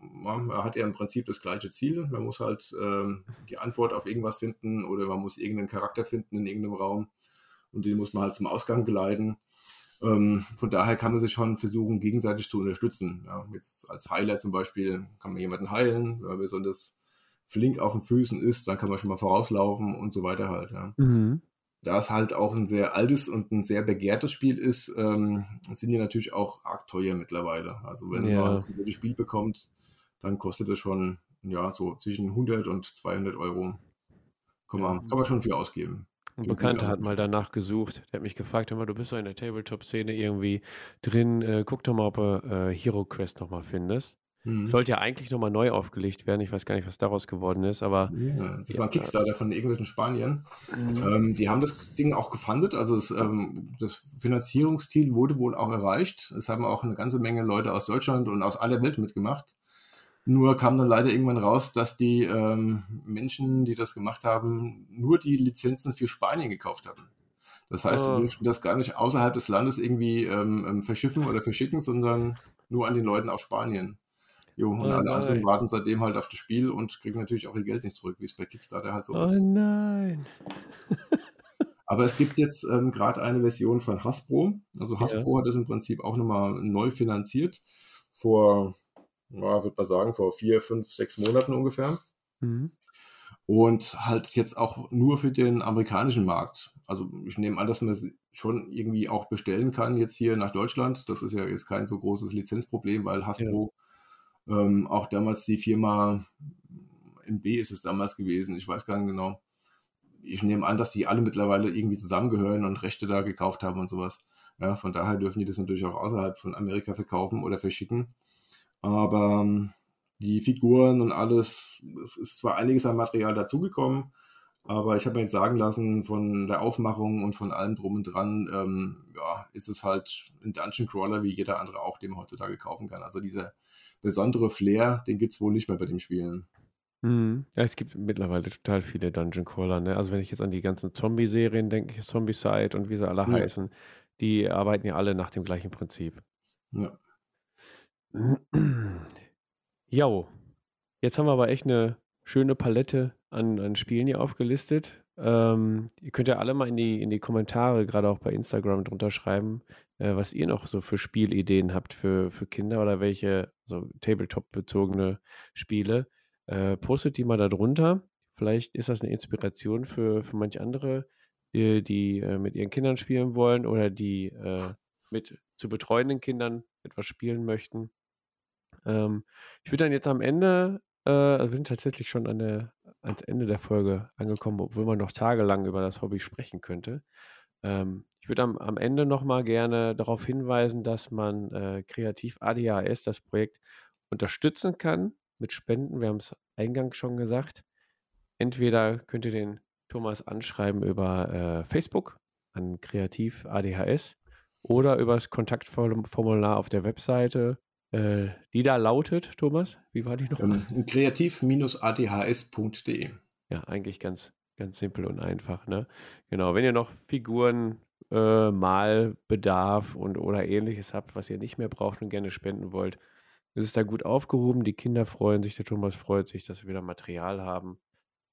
man hat ja im Prinzip das gleiche Ziel. Man muss halt ähm, die Antwort auf irgendwas finden oder man muss irgendeinen Charakter finden in irgendeinem Raum und den muss man halt zum Ausgang geleiten. Ähm, von daher kann man sich schon versuchen, gegenseitig zu unterstützen. Ja, jetzt als Heiler zum Beispiel kann man jemanden heilen, wenn man besonders flink auf den Füßen ist, dann kann man schon mal vorauslaufen und so weiter halt. Ja. Mhm da es halt auch ein sehr altes und ein sehr begehrtes Spiel ist, ähm, sind die natürlich auch arg teuer mittlerweile. Also wenn ja. man ein Spiel bekommt, dann kostet es schon ja so zwischen 100 und 200 Euro. Kann man, kann man schon viel ausgeben. Ein Bekannter hat mal danach gesucht. Der hat mich gefragt, hör mal, du bist doch in der Tabletop-Szene irgendwie drin. Äh, guck doch mal, ob du äh, Hero Quest nochmal findest. Mhm. Sollte ja eigentlich nochmal neu aufgelegt werden. Ich weiß gar nicht, was daraus geworden ist, aber. Ja, das war ein Kickstarter von irgendwelchen Spaniern. Mhm. Ähm, die haben das Ding auch gefundet. Also es, ähm, das Finanzierungsziel wurde wohl auch erreicht. Es haben auch eine ganze Menge Leute aus Deutschland und aus aller Welt mitgemacht. Nur kam dann leider irgendwann raus, dass die ähm, Menschen, die das gemacht haben, nur die Lizenzen für Spanien gekauft hatten. Das heißt, oh. die durften das gar nicht außerhalb des Landes irgendwie ähm, ähm, verschiffen oder verschicken, sondern nur an den Leuten aus Spanien. Jo, und oh alle anderen warten seitdem halt auf das Spiel und kriegen natürlich auch ihr Geld nicht zurück, wie es bei Kickstarter halt so oh ist. Oh nein. Aber es gibt jetzt ähm, gerade eine Version von Hasbro. Also Hasbro ja. hat es im Prinzip auch nochmal neu finanziert. Vor, ja, würde man sagen, vor vier, fünf, sechs Monaten ungefähr. Mhm. Und halt jetzt auch nur für den amerikanischen Markt. Also ich nehme an, dass man es schon irgendwie auch bestellen kann jetzt hier nach Deutschland. Das ist ja jetzt kein so großes Lizenzproblem, weil Hasbro ja ähm, auch damals die Firma MB ist es damals gewesen, ich weiß gar nicht genau. Ich nehme an, dass die alle mittlerweile irgendwie zusammengehören und Rechte da gekauft haben und sowas. Ja, von daher dürfen die das natürlich auch außerhalb von Amerika verkaufen oder verschicken. Aber ähm, die Figuren und alles, es ist zwar einiges an Material dazugekommen, aber ich habe mir jetzt sagen lassen, von der Aufmachung und von allem drum und dran, ähm, ja, ist es halt ein Dungeon Crawler wie jeder andere auch, den man heutzutage kaufen kann. Also dieser besondere Flair, den gibt es wohl nicht mehr bei dem Spielen. Mhm. Ja, es gibt mittlerweile total viele Dungeon Crawler. Ne? Also wenn ich jetzt an die ganzen Zombie-Serien denke, Zombie-Side und wie sie alle ja. heißen, die arbeiten ja alle nach dem gleichen Prinzip. Ja. Jo. Jetzt haben wir aber echt eine schöne Palette an, an Spielen hier aufgelistet. Ähm, ihr könnt ja alle mal in die, in die Kommentare, gerade auch bei Instagram, drunter schreiben, äh, was ihr noch so für Spielideen habt für, für Kinder oder welche so Tabletop-bezogene Spiele. Äh, postet die mal da drunter. Vielleicht ist das eine Inspiration für, für manche andere, die, die äh, mit ihren Kindern spielen wollen oder die äh, mit zu betreuenden Kindern etwas spielen möchten. Ähm, ich würde dann jetzt am Ende, äh, wir sind tatsächlich schon an der, ans Ende der Folge angekommen, obwohl man noch tagelang über das Hobby sprechen könnte. Ähm, ich würde am, am Ende nochmal gerne darauf hinweisen, dass man äh, Kreativ ADHS, das Projekt, unterstützen kann mit Spenden. Wir haben es eingangs schon gesagt. Entweder könnt ihr den Thomas anschreiben über äh, Facebook an Kreativ ADHS oder über das Kontaktformular auf der Webseite, äh, die da lautet, Thomas, wie war die noch? Ähm, kreativ-adhs.de. Ja, eigentlich ganz, ganz simpel und einfach. Ne? Genau, wenn ihr noch Figuren, äh, Malbedarf und oder ähnliches habt, was ihr nicht mehr braucht und gerne spenden wollt, ist es da gut aufgehoben. Die Kinder freuen sich, der Thomas freut sich, dass wir wieder Material haben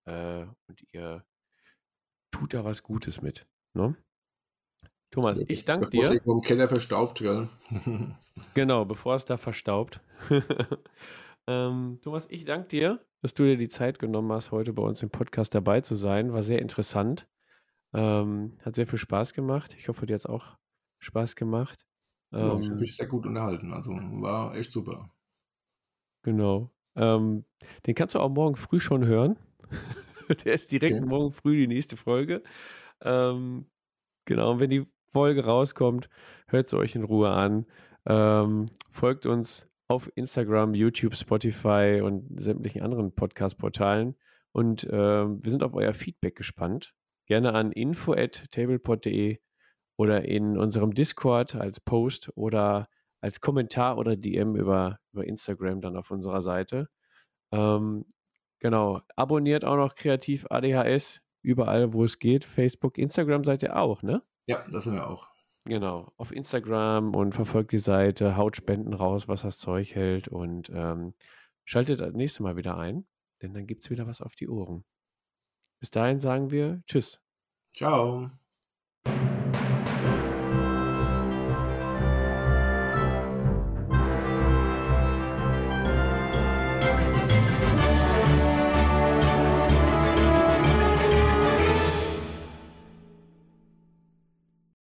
äh, und ihr tut da was Gutes mit. Ne? Thomas, ich danke dir. Bevor es vom Keller verstaubt, gell? genau, bevor es da verstaubt. ähm, Thomas, ich danke dir, dass du dir die Zeit genommen hast, heute bei uns im Podcast dabei zu sein. War sehr interessant. Ähm, hat sehr viel Spaß gemacht. Ich hoffe, dir hat es auch Spaß gemacht. Ähm, ja, ich habe ähm, mich sehr gut unterhalten. Also war echt super. Genau. Ähm, den kannst du auch morgen früh schon hören. Der ist direkt okay. morgen früh die nächste Folge. Ähm, genau, und wenn die Folge rauskommt, hört sie euch in Ruhe an. Ähm, folgt uns auf Instagram, YouTube, Spotify und sämtlichen anderen Podcast-Portalen. Und äh, wir sind auf euer Feedback gespannt. Gerne an info.tablepod.de oder in unserem Discord als Post oder als Kommentar oder DM über, über Instagram dann auf unserer Seite. Ähm, genau. Abonniert auch noch Kreativ ADHS überall, wo es geht. Facebook, Instagram seid ihr auch, ne? Ja, das sind wir auch. Genau, auf Instagram und verfolgt die Seite, haut Spenden raus, was das Zeug hält und ähm, schaltet das nächste Mal wieder ein, denn dann gibt es wieder was auf die Ohren. Bis dahin sagen wir Tschüss. Ciao.